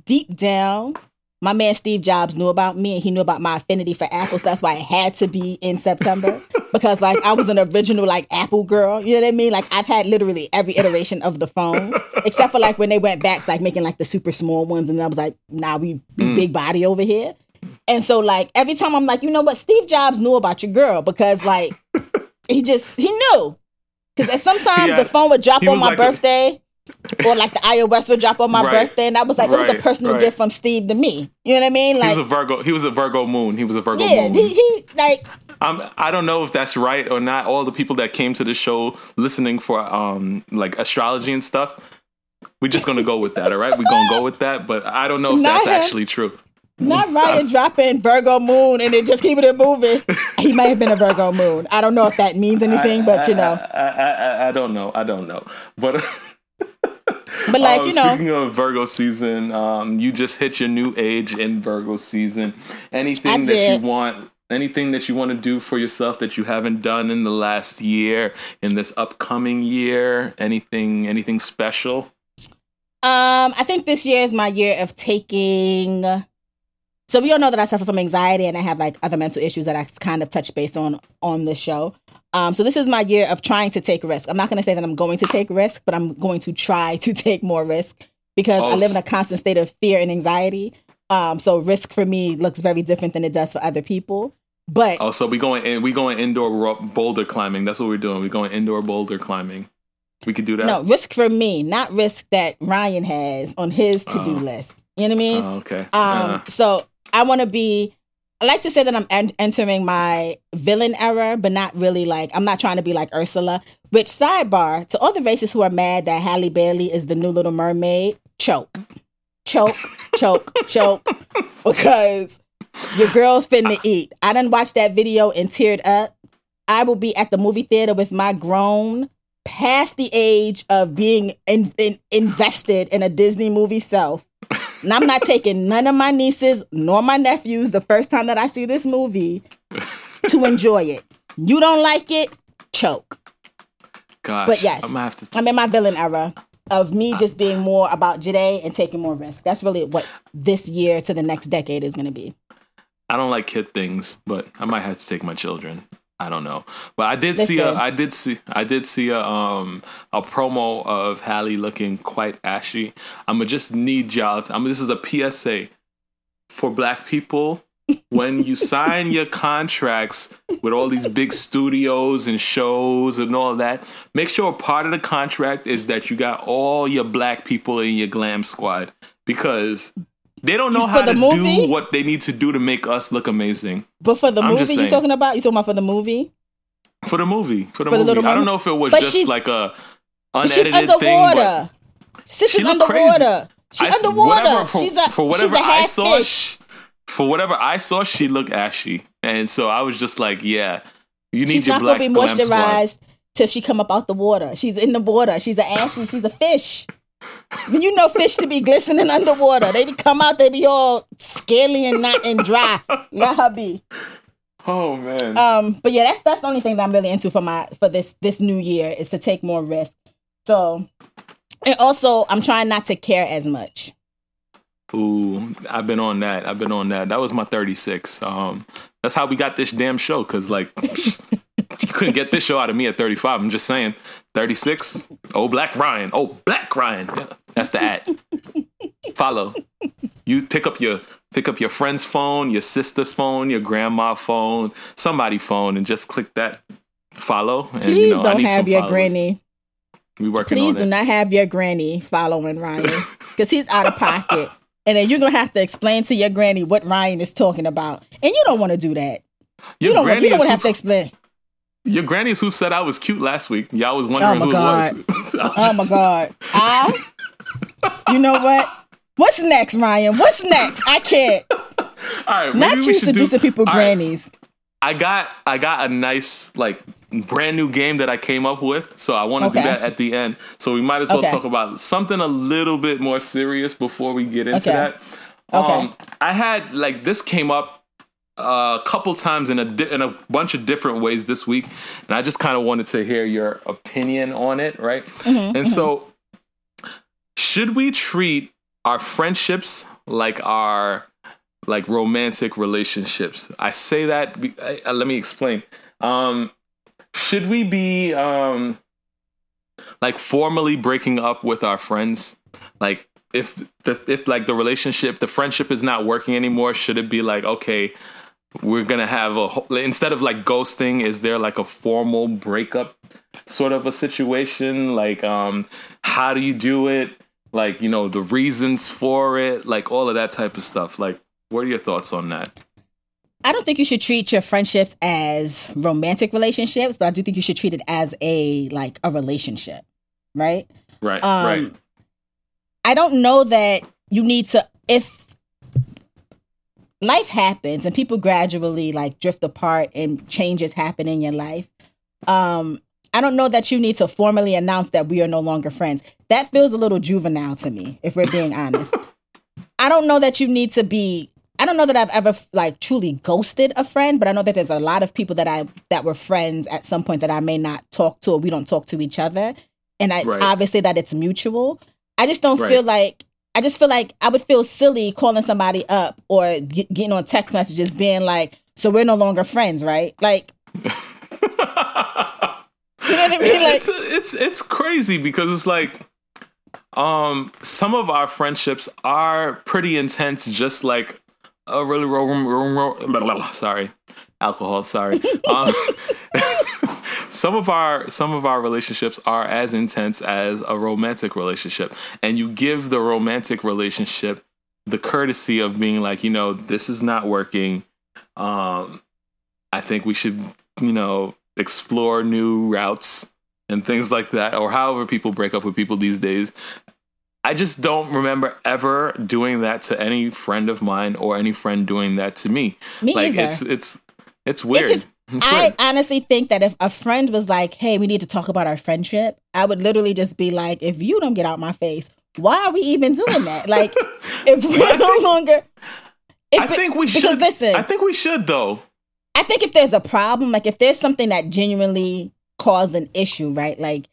deep down, my man Steve Jobs knew about me, and he knew about my affinity for Apple. So that's why it had to be in September because, like, I was an original like Apple girl. You know what I mean? Like, I've had literally every iteration of the phone, except for like when they went back to like making like the super small ones, and then I was like, nah, we, we Mm. big body over here. And so, like, every time I'm like, you know what? Steve Jobs knew about your girl because, like, he just he knew. Because sometimes Yeah. the phone would drop He on my like a- birthday, or like the iOS would drop on my Right. birthday, and I was like, it was a personal right. gift from Steve to me. You know what I mean? he Like, was a Virgo. He was a Virgo moon. He was a Virgo yeah, moon. he, he like I'm, I don't know if that's right or not. All the people that came to the show listening for um like astrology and stuff, we're just gonna go with that. All right, we're gonna go with that. But I don't know if Not that's him. actually true. Not Ryan dropping Virgo moon and then just keeping it moving. He might have been a Virgo moon. I don't know if that means anything, but you know, I, I, I, I don't know. I don't know. But but like um, you know, speaking of Virgo season, um, you just hit your new age in Virgo season. Anything that you want. Anything that you want to do for yourself that you haven't done in the last year, in this upcoming year, anything, anything special? Um, I think this year is my year of taking. So we all know that I suffer from anxiety and I have like other mental issues that I kind of touch base on on this show. Um, so this is my year of trying to take risk. I'm not going to say that I'm going to take risk, but I'm going to try to take more risk because I Oh, live in a constant state of fear and anxiety. Um, so risk for me looks very different than it does for other people. But Oh, so we going in, we going indoor boulder climbing. That's what we're doing. We're going indoor boulder climbing. We could do that. no risk for me, not risk that Ryan has on his to do Oh. list. You know what I mean? Oh, okay. Um, Uh, so I want to be. I like to say that I'm en- entering my villain era, but not really like I'm not trying to be like Ursula. Which sidebar to all the racists who are mad that Halle Bailey is the new Little Mermaid, choke, choke, choke, choke, because Your girl's finna eat. I didn't watch that video and teared up. I will be at the movie theater with my grown, past the age of being in, in, invested in a Disney movie self. And I'm not taking none of my nieces nor my nephews the first time that I see this movie to enjoy it. You don't like it, choke. Gosh, But yes, I'm have to. I'm in my villain era of me just being more about Jade and taking more risk. That's really what this year to the next decade is going to be. I don't like kid things, but I might have to take my children. I don't know, but I did see a, Listen. I did see, I did see a, um, a promo of Halle looking quite ashy. I'm gonna just need y'all. To, I mean, this is a PSA for Black people. when you sign your contracts with all these big studios and shows and all that, make sure part of the contract is that you got all your black people in your glam squad because they don't know how the to movie? do what they need to do to make us look amazing. But for the I'm movie you saying. talking about, you talking about for the movie? For the movie, for the For the movie. Little I don't know if it was But just like a unedited she's thing, underwater. Sis She crazy. underwater. She's I- underwater. whatever- for, she's a for whatever she's a I saw. fish. She, for whatever I saw, she looked ashy, and so I was just like, "Yeah, you need She's your not gonna be glam squad." moisturized till she come up out the water. She's in the water. She's an ashy. She's a fish. You know fish to be glistening underwater. They be come out, they be all scaly and not and dry. Let her be. Oh man, Um, but yeah, that's that's the only thing that I'm really into for my for this this new year is to take more risk. So, and also I'm trying not to care as much. ooh, I've been on that. I've been on that. That was my 36. Um, that's how we got this damn show. Cause like, couldn't get this show out of me at 35. I'm just saying, 36. Oh, Black Ryan. Oh, Black Ryan. Yeah, that's the ad. Follow. You pick up your pick up your friend's phone, your sister's phone, your grandma phone, somebody phone, and just click that follow. And, Please you know, don't need have your followers. granny. We working Please do not have your granny following Ryan because he's out of pocket. And then you're gonna have to explain to your granny what Ryan is talking about, and you don't want to do that. Your You don't. Want, you don't want to have to explain. Your granny is who said I was cute last week. Y'all was wondering my who God. it was. Oh my god! I. You know what? What's next, Ryan? What's next? I can't. All right, Not we you should do. seducing people All right, grannies. I got I got a nice like brand new game that I came up with, so I want to Okay. do that at the end. So we might as well Okay. talk about something a little bit more serious before we get into Okay. that. Okay. Um, I had like this came up a couple times in a di- in a bunch of different ways this week, and I just kind of wanted to hear your opinion on it, right? Mm-hmm, and so, should we treat our friendships like our like romantic relationships? I say that. be- uh, let me explain. Um, should we be um, like formally breaking up with our friends? Like if the if like the relationship, the friendship is not working anymore, should it be like okay? We're gonna have a instead of like ghosting. Is there like a formal breakup sort of a situation? Like, um, how do you do it? Like, you know, the reasons for it, like all of that type of stuff. Like, what are your thoughts on that? I don't think you should treat your friendships as romantic relationships, but I do think you should treat it as a like a relationship, right? Right, Um, right. I don't know that you need to if life happens and people gradually like drift apart and changes happen in your life. Um I don't know that you need to formally announce that we are no longer friends. That feels a little juvenile to me, if we're being honest. I don't know that you need to be I don't know that I've ever like truly ghosted a friend, but I know that there's a lot of people that I that were friends at some point that I may not talk to or we don't talk to each other. And I Right. obviously that it's mutual. I just don't Right. feel like I just feel like I would feel silly calling somebody up or get, getting on text messages being like, "So we're no longer friends, right?" Like, you know what I mean? Like, it's it's it's crazy because it's like um some of our friendships are pretty intense just like a really ro- ro- blah, blah, blah, sorry alcohol sorry um, some of our some of our relationships are as intense as a romantic relationship and you give the romantic relationship the courtesy of being like you know this is not working um i think we should you know explore new routes and things like that or however people break up with people these days I just don't remember ever doing that to any friend of mine or any friend doing that to me. Me like either. it's it's it's weird. It just, I honestly think that if a friend was like, "Hey, we need to talk about our friendship," I would literally just be like, "If you don't get out my face, why are we even doing that? Like, if we're no think- longer." If I it- think we because should. listen, I think we should though. I think if there's a problem, like if there's something that genuinely caused an issue, right? Like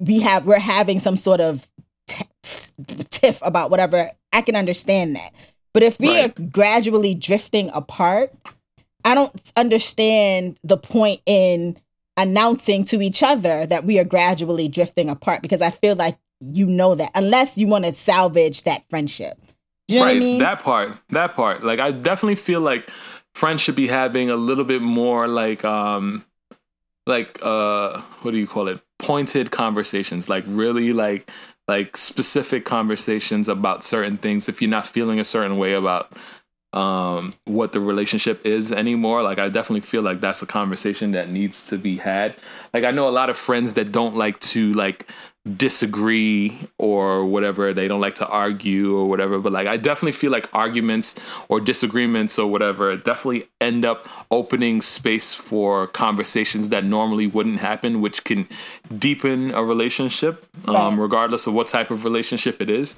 we have, we're having some sort of t- tiff about whatever. I can understand that, but if we Right. are gradually drifting apart, I don't understand the point in announcing to each other that we are gradually drifting apart because I feel like you know that unless you want to salvage that friendship. Do you know right. what I mean? That part. That part. Like I definitely feel like friends should be having a little bit more like um like uh what do you call it? Pointed conversations. Like really like like specific conversations about certain things if you're not feeling a certain way about um what the relationship is anymore. Like i definitely feel like that's a conversation that needs to be had. Like i know a lot of friends that don't like to like disagree or whatever they don't like to argue or whatever but like i definitely feel like arguments or disagreements or whatever definitely end up opening space for conversations that normally wouldn't happen which can deepen a relationship um, Right. regardless of what type of relationship it is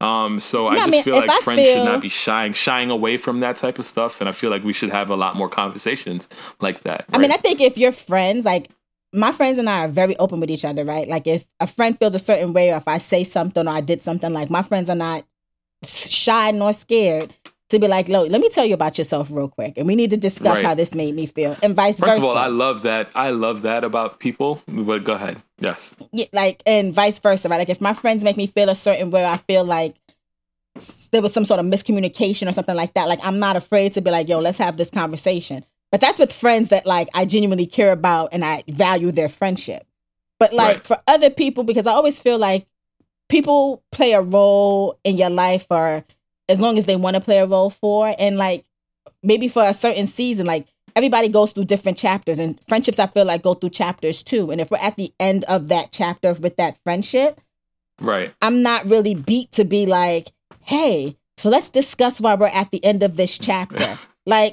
um, so i No, I just mean, feel like I friends should not be shying shying away from that type of stuff and i feel like we should have a lot more conversations like that I mean, I think if you're friends, like my friends and I are very open with each other, right? Like if a friend feels a certain way, or if I say something or I did something, like my friends are not shy nor scared to be like, "Lo, let me tell you about yourself real quick, and we need to discuss Right. how this made me feel," and vice First versa. of all, I love that. I love that about people. But go ahead. Yes. Yeah, like and vice versa, right? Like if my friends make me feel a certain way, I feel like there was some sort of miscommunication or something like that. Like I'm not afraid to be like, "Yo, let's have this conversation." But that's with friends that like I genuinely care about and I value their friendship. But like Right. for other people, because I always feel like people play a role in your life for as long as they want to play a role for, and like maybe for a certain season, like everybody goes through different chapters and friendships i feel like go through chapters too and if we're at the end of that chapter with that friendship Right. i'm not really beat to be like hey so let's discuss why we're at the end of this chapter like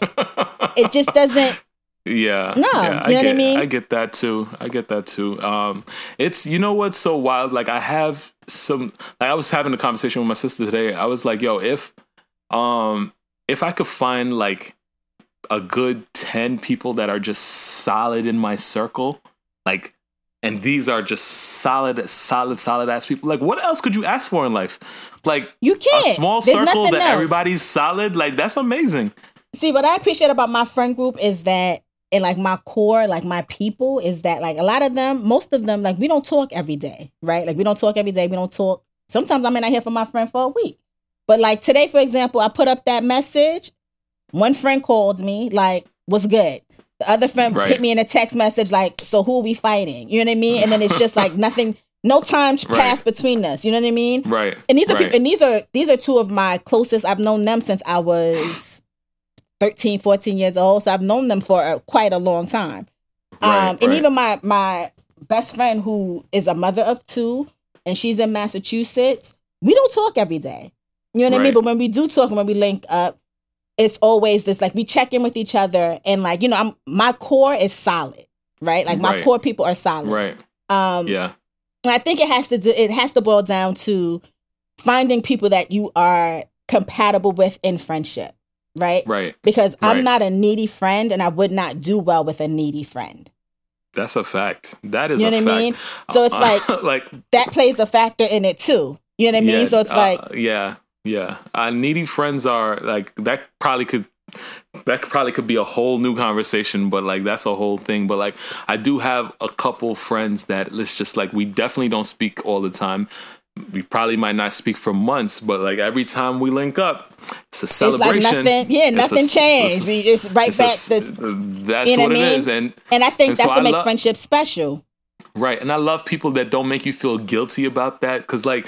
it just doesn't Yeah. No, yeah, you know what I get, mean? I get that too. I get that too. Um, it's you know what's so wild? Like I have some. Like I was having a conversation with my sister today. I was like, "Yo, if, um, if I could find like a good ten people that are just solid in my circle, like." And these are just solid, solid, solid ass people. Like, what else could you ask for in life? Like you can't small There's circle that else. everybody's solid. Like, that's amazing. See what i appreciate about my friend group is that and like my core like my people is that like a lot of them most of them like we don't talk every day right like we don't talk every day we don't talk sometimes i may not hear from my friend for a week but like today for example i put up that message one friend called me like what's good the other friend Right. hit me in a text message like so who are we fighting you know what i mean and then it's just like nothing no time Right. passed between us you know what i mean Right. and these are right. people, and these are these are two of my closest. I've known them since I was 13, 14 years old. So I've known them for a, quite a long time. Right, um, and even my my best friend, who is a mother of two, and she's in Massachusetts. We don't talk every day. You know what I mean? But when we do talk and when we link up, it's always this like we check in with each other, and like you know, I'm my core is solid, right? Like my Right. core people are solid. Right. Um, Yeah. and I think it has to do it has to boil down to finding people that you are compatible with in friendship, right? Right. Because I'm Right. not a needy friend and I would not do well with a needy friend. That's a fact. That is You know what I mean? So it's like like that plays a factor in it too. You know what I mean? yeah, so it's uh, like yeah, yeah. Uh, needy friends are like that. Probably could that probably could be a whole new conversation, but like that's a whole thing. But like I do have a couple friends that let's just like we definitely don't speak all the time. We probably might not speak for months, but like every time we link up, it's a it's like celebration. nothing yeah, It's a- nothing it's a- changed. We just right it's a- back this uh, that's you know what what I mean? is, and and I think and so that's what I makes love- friendship special. Right. And I love people that don't make you feel guilty about that. Cause like,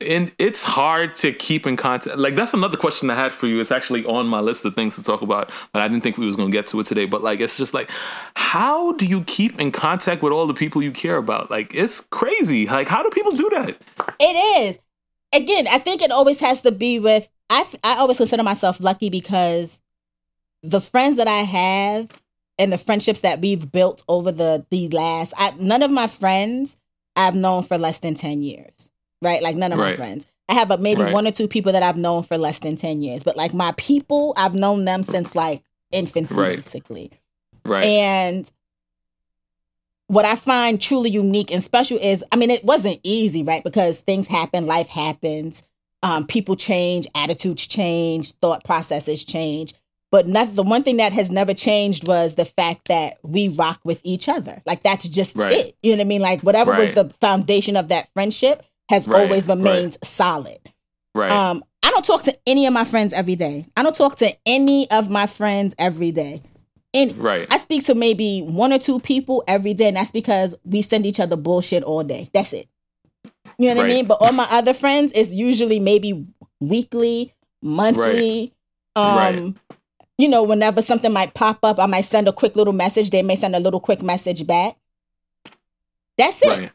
and it's hard to keep in contact. Like that's another question I had for you. It's actually on my list of things to talk about, but I didn't think we was going to get to it today. But like, it's just like, how do you keep in contact with all the people you care about? Like, it's crazy. Like, how do people do that? It is. again, I think it always has to be with. I I always consider myself lucky because the friends that I have and the friendships that we've built over the the last. I, none of my friends I've known for less than ten years. Right, like none of right. my friends. I have a, maybe right. one or two people that I've known for less than 10 years, but like my people, I've known them since like infancy, right. basically. Right. And what I find truly unique and special is, I mean, it wasn't easy, right? Because things happen, life happens, um, people change, attitudes change, thought processes change. But not, the one thing that has never changed was the fact that we rock with each other. Like that's just right. it. You know what I mean? Like whatever right. was the foundation of that friendship has right. always remained solid. Right. Um, I don't talk to any of my friends every day. I don't talk to any of my friends every day. Any. Right. I speak to maybe one or two people every day, and that's because we send each other bullshit all day. That's it. You know what right. I mean? But all my other friends, it's usually maybe weekly, monthly. Right. Um, right. you know, whenever something might pop up, I might send a quick little message. They may send a little quick message back. That's it. Right.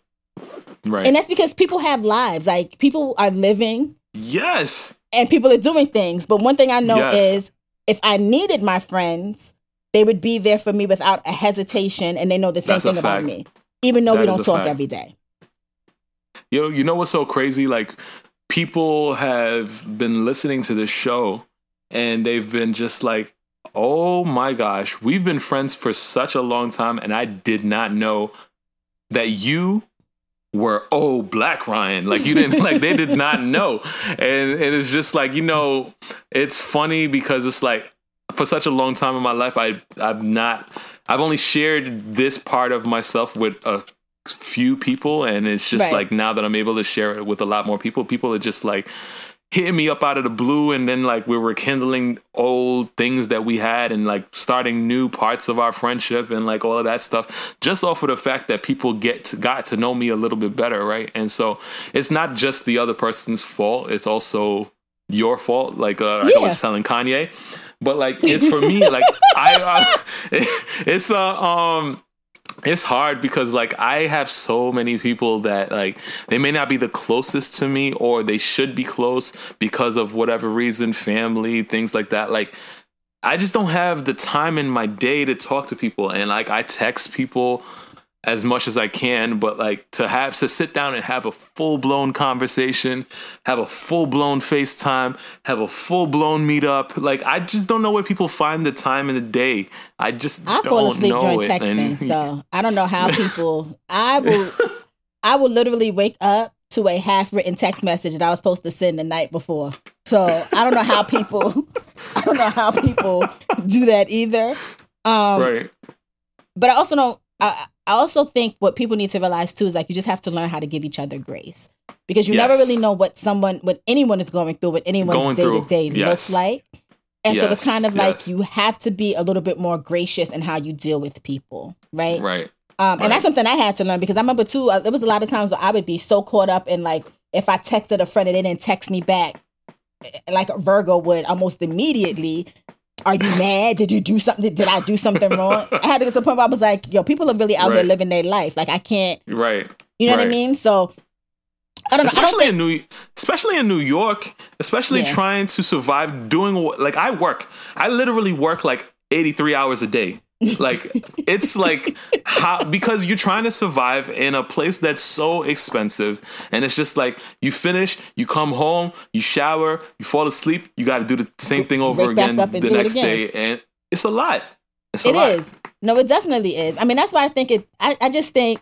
Right. And that's because people have lives. Like people are living. Yes. And people are doing things. But one thing I know yes. is if I needed my friends, they would be there for me without a hesitation and they know the same That's thing about me. Even though that we don't talk fact. every day. You know, you know what's so crazy? Like people have been listening to this show and they've been just like, oh my gosh, we've been friends for such a long time and I did not know that you were oh black Ryan like you didn't like they did not know and it is just like you know it's funny because it's like for such a long time in my life I I've not I've only shared this part of myself with a few people and it's just right. like now that I'm able to share it with a lot more people people are just like hitting me up out of the blue and then like we were rekindling old things that we had and like starting new parts of our friendship and like all of that stuff just off of the fact that people get to, got to know me a little bit better right and so it's not just the other person's fault it's also your fault like uh, yeah. i was telling kanye but like it's for me like i, I it's a uh, um it's hard because like I have so many people that like they may not be the closest to me or they should be close because of whatever reason, family, things like that. Like I just don't have the time in my day to talk to people and like I text people as much as I can, but like to have to sit down and have a full blown conversation, have a full blown FaceTime, have a full blown meetup. Like I just don't know where people find the time in the day. I just I fall asleep during texting, and, so I don't know how people. I will, I will literally wake up to a half written text message that I was supposed to send the night before. So I don't know how people. I don't know how people do that either. Um, right. But I also know I, I also think what people need to realize too is like you just have to learn how to give each other grace because you yes. never really know what someone, what anyone is going through, what anyone's day to day looks like. And yes. so it's kind of yes. like you have to be a little bit more gracious in how you deal with people, right? Right. Um, and right. that's something I had to learn because I remember too. Uh, there was a lot of times where I would be so caught up in like if I texted a friend and they didn't text me back, eh, like Virgo would almost immediately are you mad? Did you do something? Did I do something wrong? I had to get to the point where I was like, yo, people are really out right. here living their life. Like I can't. Right. You know right. what I mean? So I don't know. Especially don't think, in New, especially in New York, especially yeah. trying to survive doing like I work. I literally work like eighty three hours a day like it's like how because you're trying to survive in a place that's so expensive and it's just like you finish you come home you shower you fall asleep you got to do the same thing over again the next again. day and it's a lot it's a it lot. is. no it definitely is i mean that's why i think it I, I just think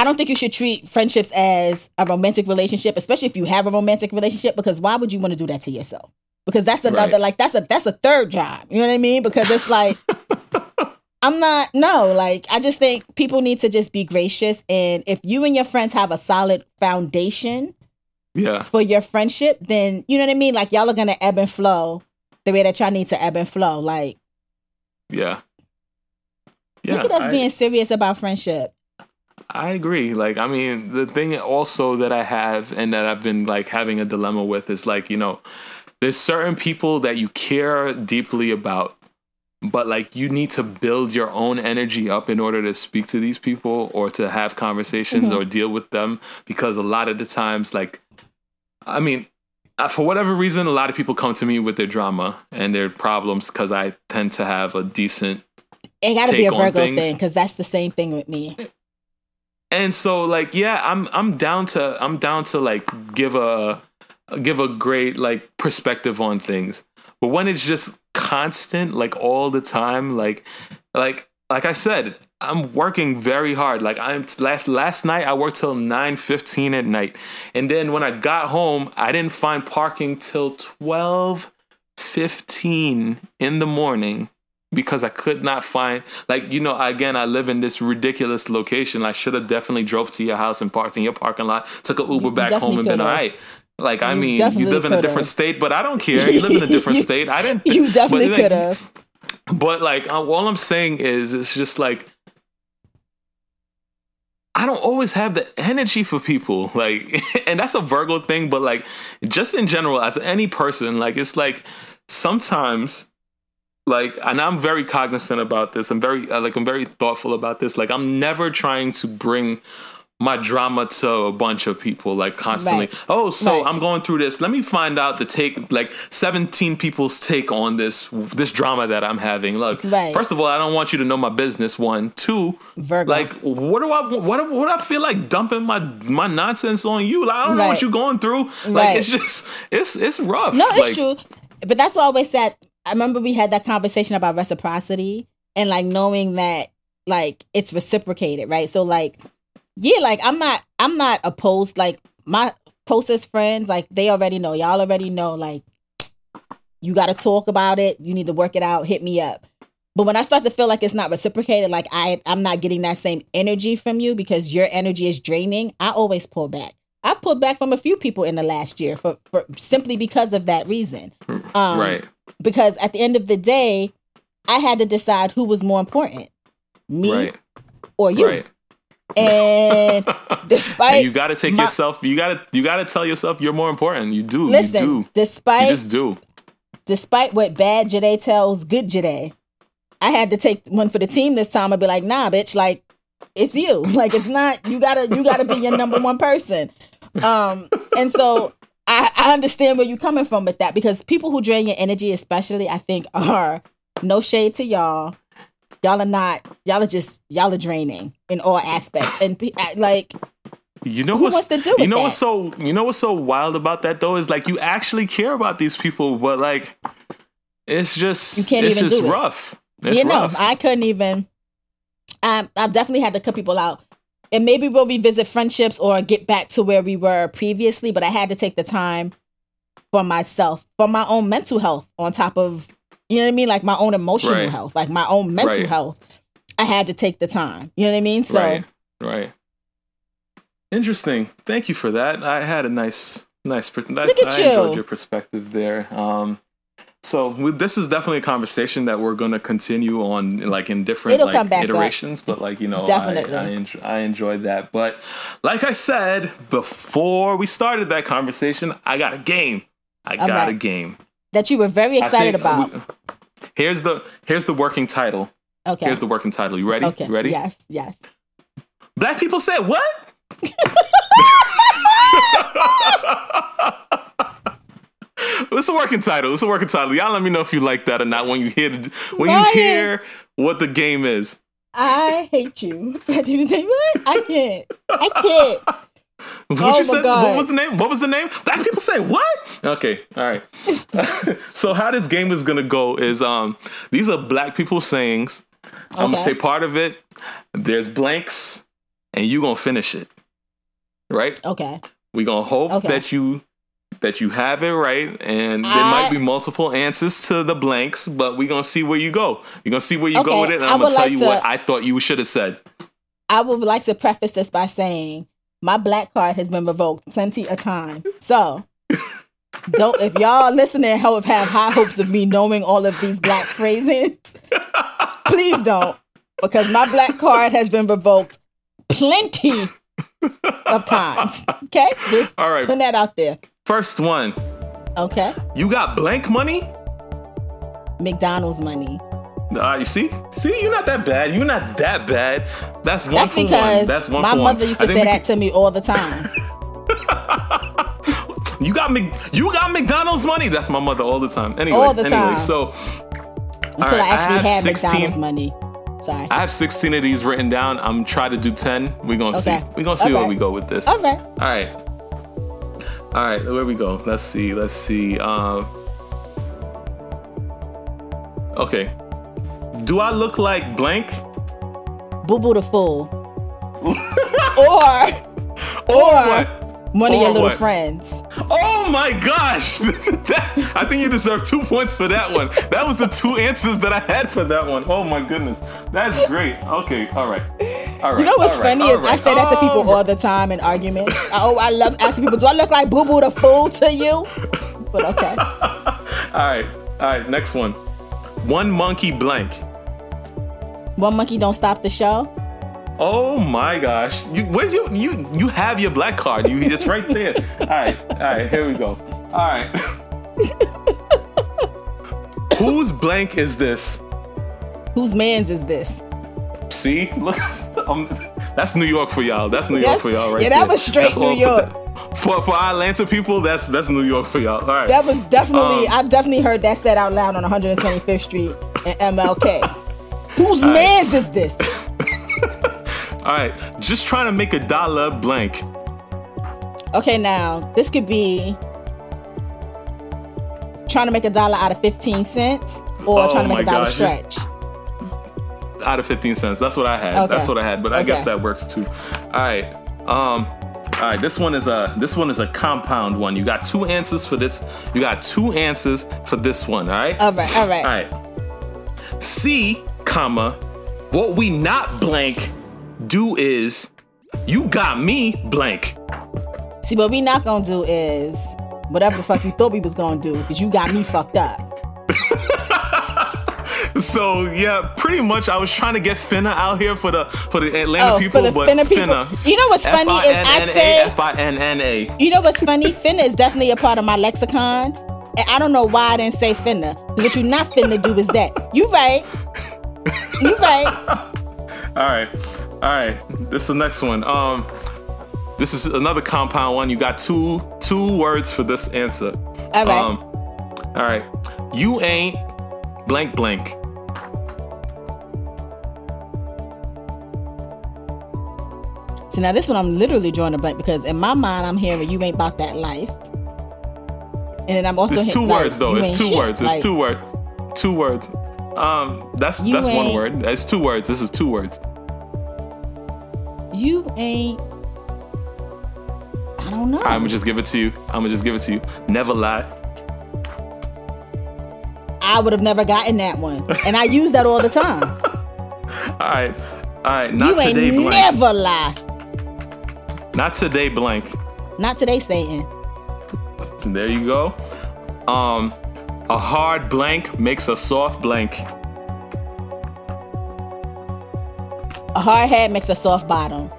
I don't think you should treat friendships as a romantic relationship, especially if you have a romantic relationship, because why would you want to do that to yourself? Because that's another right. like that's a that's a third job. You know what I mean? Because it's like I'm not, no, like, I just think people need to just be gracious. And if you and your friends have a solid foundation yeah. for your friendship, then, you know what I mean? Like, y'all are to ebb and flow the way that y'all need to ebb and flow. Like, yeah. yeah look at us I, being serious about friendship. I agree. Like, I mean, the thing also that I have and that I've been like having a dilemma with is like, you know, there's certain people that you care deeply about but like you need to build your own energy up in order to speak to these people or to have conversations mm-hmm. or deal with them because a lot of the times like I mean, uh, for whatever reason, a lot of people come to me with their drama and their problems because I tend to have a decent. It got to be a Virgo thing because that's the same thing with me. And so, like, yeah, I'm I'm down to I'm down to like give a give a great like perspective on things. But when it's just constant, like all the time, like like like I said, I'm working very hard. Like I'm last last night I worked till 9:15 at night. And then when I got home, I didn't find parking till 12:15 in the morning because I could not find like you know again I live in this ridiculous location. I should have definitely drove to your house and parked in your parking lot, took an Uber you back home and been all right. Like I You mean, you live in a different state, but I don't care. You live in a different You- state. I didn't. You definitely could have. but like, uh, all I'm saying is, it's just like I don't always have the energy for people. Like, and that's a Virgo thing. But like, just in general, as any person, like, it's like sometimes. Like, and I'm very cognizant about this. I'm very, uh, like, I'm very thoughtful about this. Like, I'm never trying to bring my drama to a bunch of people like constantly Right. oh so Right. i'm going through this let me find out the take like 17 people's take on this this drama that i'm having look Right. first of all i don't want you to know my business one two Virgo. like what do i what what do i feel like dumping my my nonsense on you like i don't know what you're going through like it's just it's it's rough No, it's Like, true. But that's why I always said I remember we had that conversation about reciprocity and like knowing that like it's reciprocated, right? So like yeah, like I'm not I'm not opposed like my closest friends, like they already know. Y'all already know like you gotta talk about it, you need to work it out, hit me up. But when I start to feel like it's not reciprocated, like I I'm not getting that same energy from you because your energy is draining, I always pull back. I've pulled back from a few people in the last year for, for simply because of that reason. Um, right Because at the end of the day, I had to decide who was more important, me right or you. right And despite and you got to take my- yourself you got to you got to tell yourself you're more important you do listen, you do you just do despite what bad Jade tells good Jade, I had to take one for the team this time and be like, nah, bitch, like it's you. Like it's not you gotta you gotta be your number one person. Um and so I, I understand where you're coming from with that because people who drain your energy, especially, I think are no shade to y'all. Y'all are not. Y'all are just. Y'all are draining in all aspects, and like You know Who what's wants to do you know that? what's so you know what's so wild about that though is like you actually care about these people, but like it's just You can't it's even just do it. rough. It's you know, rough. I couldn't even. Um, I've definitely had to cut people out, and maybe we'll revisit friendships or get back to where we were previously. But I had to take the time for myself, for my own mental health, on top of you know what I mean, like my own emotional Right. health, like my own mental Right. health. I had to take the time. You know what I mean? So right, right. Interesting. Thank you for that. I had a nice, nice. Per- Look at I you. enjoyed your perspective there. Um, so we, this is definitely a conversation that we're going to continue on, like in different like, come back iterations. But like you know, Definitely. I, I, enjoy, I enjoyed that. But like I said before we started that conversation, I got a game. I All got right. a game. that you were very excited about. we- here's the here's the working title. okay. Here's the working title. You ready? okay. You ready? Yes. Yes. Black people said what? it's a working title. It's a working title. Y'all let me know if you like that or not when you hear the, when Ryan. you hear what the game is. I hate you. What? I can't. I can't. What Oh you said? God. What was the name? What was the name? Black people say what? Okay, all right. so how this game is gonna go is um these are black people sayings. I'm gonna say part of it. There's blanks, and you gonna finish it. Right? Okay. We're gonna hope Okay. that you that you have it right, and there I- might be multiple answers to the blanks, but we're gonna see where you go. You're gonna see where you Okay, go with it, and I'm gonna tell like you to- what I thought you should have said. I would like to preface this by saying my black card has been revoked plenty of time. So don't if y'all listening have have high hopes of me knowing all of these black phrases, please don't. Because my black card has been revoked plenty of times. Okay? Just All right. putting that out there. First one, Okay. you got blank money. McDonald's money. Uh, you see, see, you're not that bad. You're not that bad. That's one That's for because one. That's one my mother one. used to say that to me all the time. You got Mc, you got McDonald's money. That's my mother all the time. Anyway, All the anyway, time. so Until right, I actually have had 16 McDonald's money. Sorry. I have 16 of these written down. I'm trying to do 10. We're gonna Okay. see. We're gonna see where we go with this. All right. All right. All right, where we go? Let's see. Let's see. Um, okay. Do I look like blank? Boo Boo the Fool. or or what? one of Or your little what? friends. Oh my gosh! that, I think you deserve two points for that one. That was the two answers that I had for that one. Oh my goodness. That's great. Okay, all right. All right. You know what's right, funny all is I right, say that to oh people all all the time in arguments. oh, I love asking people, do I look like Boo Boo the Fool to you? But okay. All right. All right, next one. One monkey blank. One monkey don't stop the show. Oh my gosh! You where's your you you have your black card? You it's right there. all right, all right. Here we go. All right. Whose blank is this? Whose man's is this? See, look, um, that's New York for y'all. That's New York Yes. for y'all, right Yeah, that there. was straight That's New York. For for our Atlanta people, that's that's New York for y'all. All right. That was definitely Um, I've definitely heard that said out loud on 125th Street and MLK. Whose right. man's is this? all right. Just trying to make a dollar blank. Okay, now this could be trying to make a dollar out of 15 cents or Oh trying to make a dollar gosh, stretch. out of 15 cents. That's what I had. Okay. That's what I had, but I guess that works too. All right. Um all right, this one is a this one is a compound one. You got two answers for this. You got two answers for this one, all right? All right, all right. all right. C, comma, what we not blank do is you got me blank. See, what we not gonna do is whatever the fuck you thought we was gonna do, because you got me fucked up. So yeah, pretty much I was trying to get Finna out here for the for the Atlanta Oh, people, for the but Finna people. You know what's funny is I say- F-I-N-N-A. You know what's funny? Finna is definitely a part of my lexicon. And I don't know why I didn't say finna. What you not finna do is that. You right. You right. All right, all right. This is the next one. Um, this is another compound one. You got two two words for this answer. All right. Um, all right. You ain't blank blank. See now this one I'm literally drawing a blank because in my mind I'm hearing you ain't about that life. And then I'm also It's two like, words though. It's two shit. words. It's Like, two words. Two words. Um, that's You that's one word. It's two words. This is two words. You ain't I don't know. I'm gonna just give it to you. I'm gonna just give it to you. Never lie. I would have never gotten that one. And I use that all the time. All right, all right. Not you ain't blank. never lie. Not today blank. Not today, Satan. There you go. Um, a hard blank makes a soft blank. A hard head makes a soft bottom.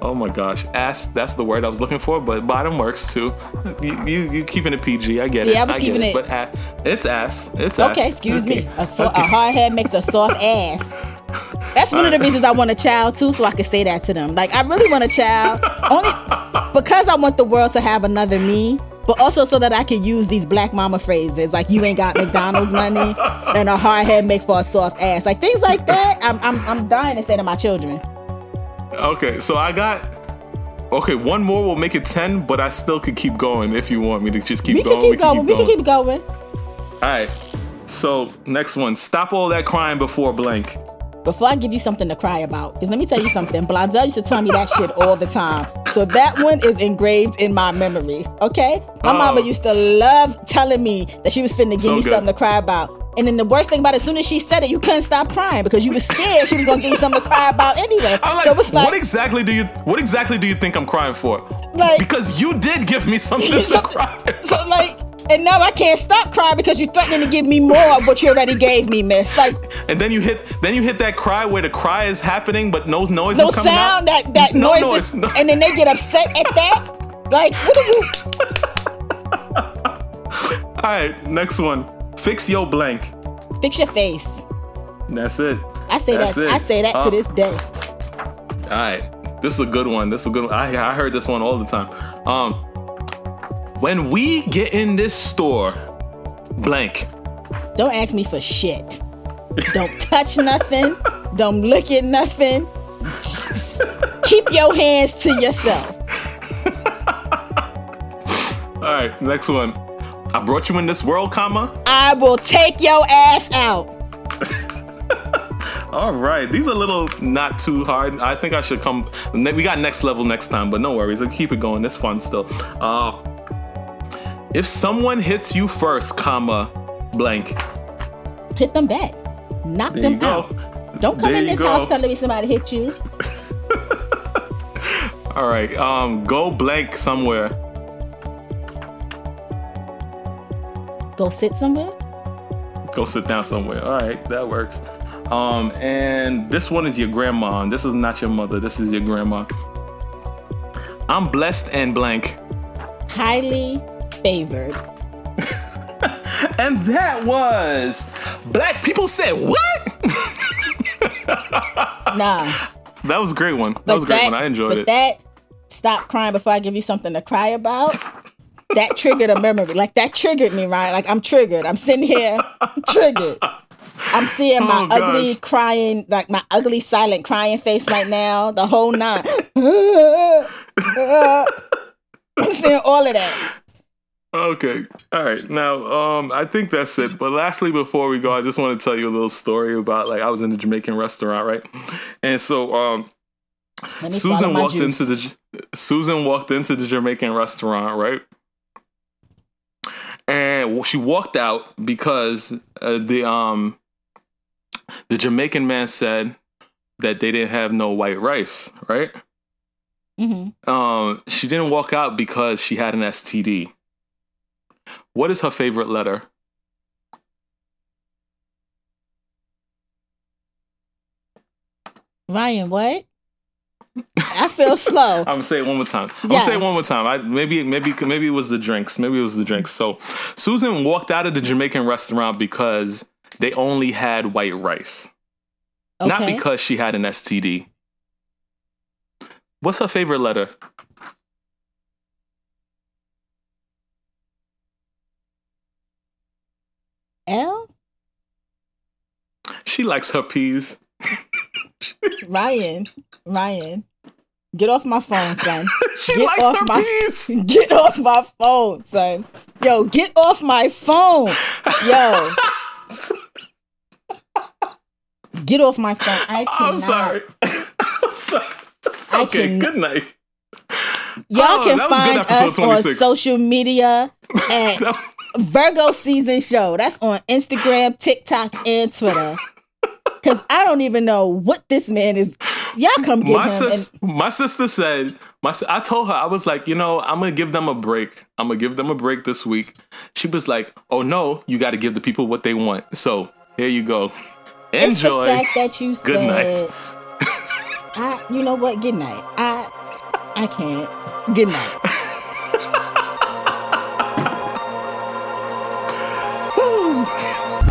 Oh my gosh, ass. That's the word I was looking for, but bottom works too. You you, you keeping it PG? I get it. Yeah, I was get keeping it. it- But ass, it's ass. It's ass. Okay, excuse me. A, so- Okay. a hard head makes a soft ass. That's one of the reasons I want a child too, so I can say that to them. Like I really want a child, only because I want the world to have another me, but also so that I can use these black mama phrases like "you ain't got McDonald's money" and "a hard head make for a soft ass," like things like that. I'm I'm I'm dying to say to my children. Okay, so I got. Okay, one more will make it ten, but I still could keep going if you want me to just keep going. We going. can keep going. We can keep going. All right. So next one, stop all that crying before blank. Before I give you something to cry about, because let me tell you something. Blondell used to tell me that shit all the time. So that one is engraved in my memory. Okay? My Oh. mama used to love telling me that she was finna give So me good. something to cry about. And then the worst thing about it, as soon as she said it, you couldn't stop crying because you were scared she was gonna give you something to cry about anyway. I'm like, so it's like what exactly do you what exactly do you think I'm crying for? Like- because you did give me something to cry. so like and now I can't stop crying because you're threatening to give me more of what you already gave me, miss. Like And then you hit then you hit that cry where the cry is happening but no noise no is coming sound, out. that that No noise, noise, is- no. and then they get upset at that. Like, what are you All right, next one. Fix your blank. fix your face? That's it. I say That's that. it. I say that Uh, to this day. All right, this is a good one. This is a good one. I, I heard this one all the time. Um, When we get in this store, blank. Don't ask me for shit. Don't touch nothing. Don't look at nothing. Keep your hands to yourself. All right, next one. I brought you in this world, comma. I will take your ass out. All right, these are a little not too hard. I think I should come. We got next level next time, but no worries. I'll keep it going. It's fun still. Uh, if someone hits you first, comma, blank. Hit them back. Knock There them out. Don't come There in this go. house telling me somebody hit you. All right, um, go blank somewhere. Go sit somewhere. Go sit down somewhere. All right, that works. Um, and this one is your grandma. and This is not your mother. This is your grandma. I'm blessed and blank. Highly favored. And that was Black People Said What? Nah. That was a great one. That was a great one. I enjoyed but it. that stop crying before I give you something to cry about. that triggered a memory. Like that triggered me, right? Like I'm triggered. I'm sitting here triggered. I'm seeing my Oh, ugly crying, like my ugly silent crying face right now. The whole nine. I'm seeing all of that. Okay. All right. Now, um, I think that's it. But lastly, before we go, I just want to tell you a little story about like I was in a Jamaican restaurant, right? And so um Let me swallow Susan walked juice. into the Susan walked into the Jamaican restaurant, right? And she walked out because uh, the um the Jamaican man said that they didn't have no white rice, right? Mhm. Um, she didn't walk out because she had an STD. What is her favorite letter? Ryan, what? I feel slow. I'm gonna say it one more time. I'm gonna say it one more time. I maybe maybe maybe it was the drinks. Maybe it was the drinks. So Susan walked out of the Jamaican restaurant because they only had white rice, not because she had an STD. What's her favorite letter? L? She likes her peas. Ryan, Ryan, get off my phone, son. She Get likes off her my- peas. Get off my phone, son. Yo, get off my phone. Yo, get off my phone. I cannot. I'm sorry. I'm sorry. Okay, can- good night. Y'all Oh, can that was good find us on social media at Virgo Season Show. That's on Instagram, TikTok, and Twitter. Cause I don't even know what this man is. Y'all come get my him. sis, and, my sister said my I told her I was like, you know, I'm gonna give them a break. I'm gonna give them a break this week. She was like, oh no, you got to give the people what they want. So here you go. it's the Enjoy. fact that you Good night. I, you know what? Good night. I, I can't. Good night.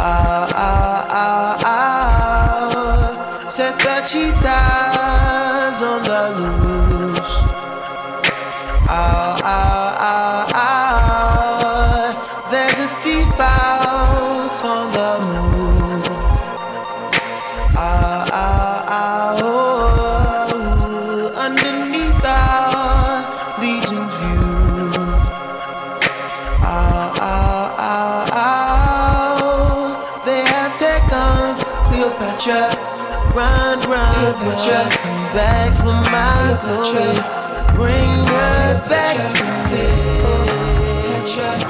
Ah, ah, ah, ah. Set the cheetahs Cleopatra. Back from my glory. Bring her back to me.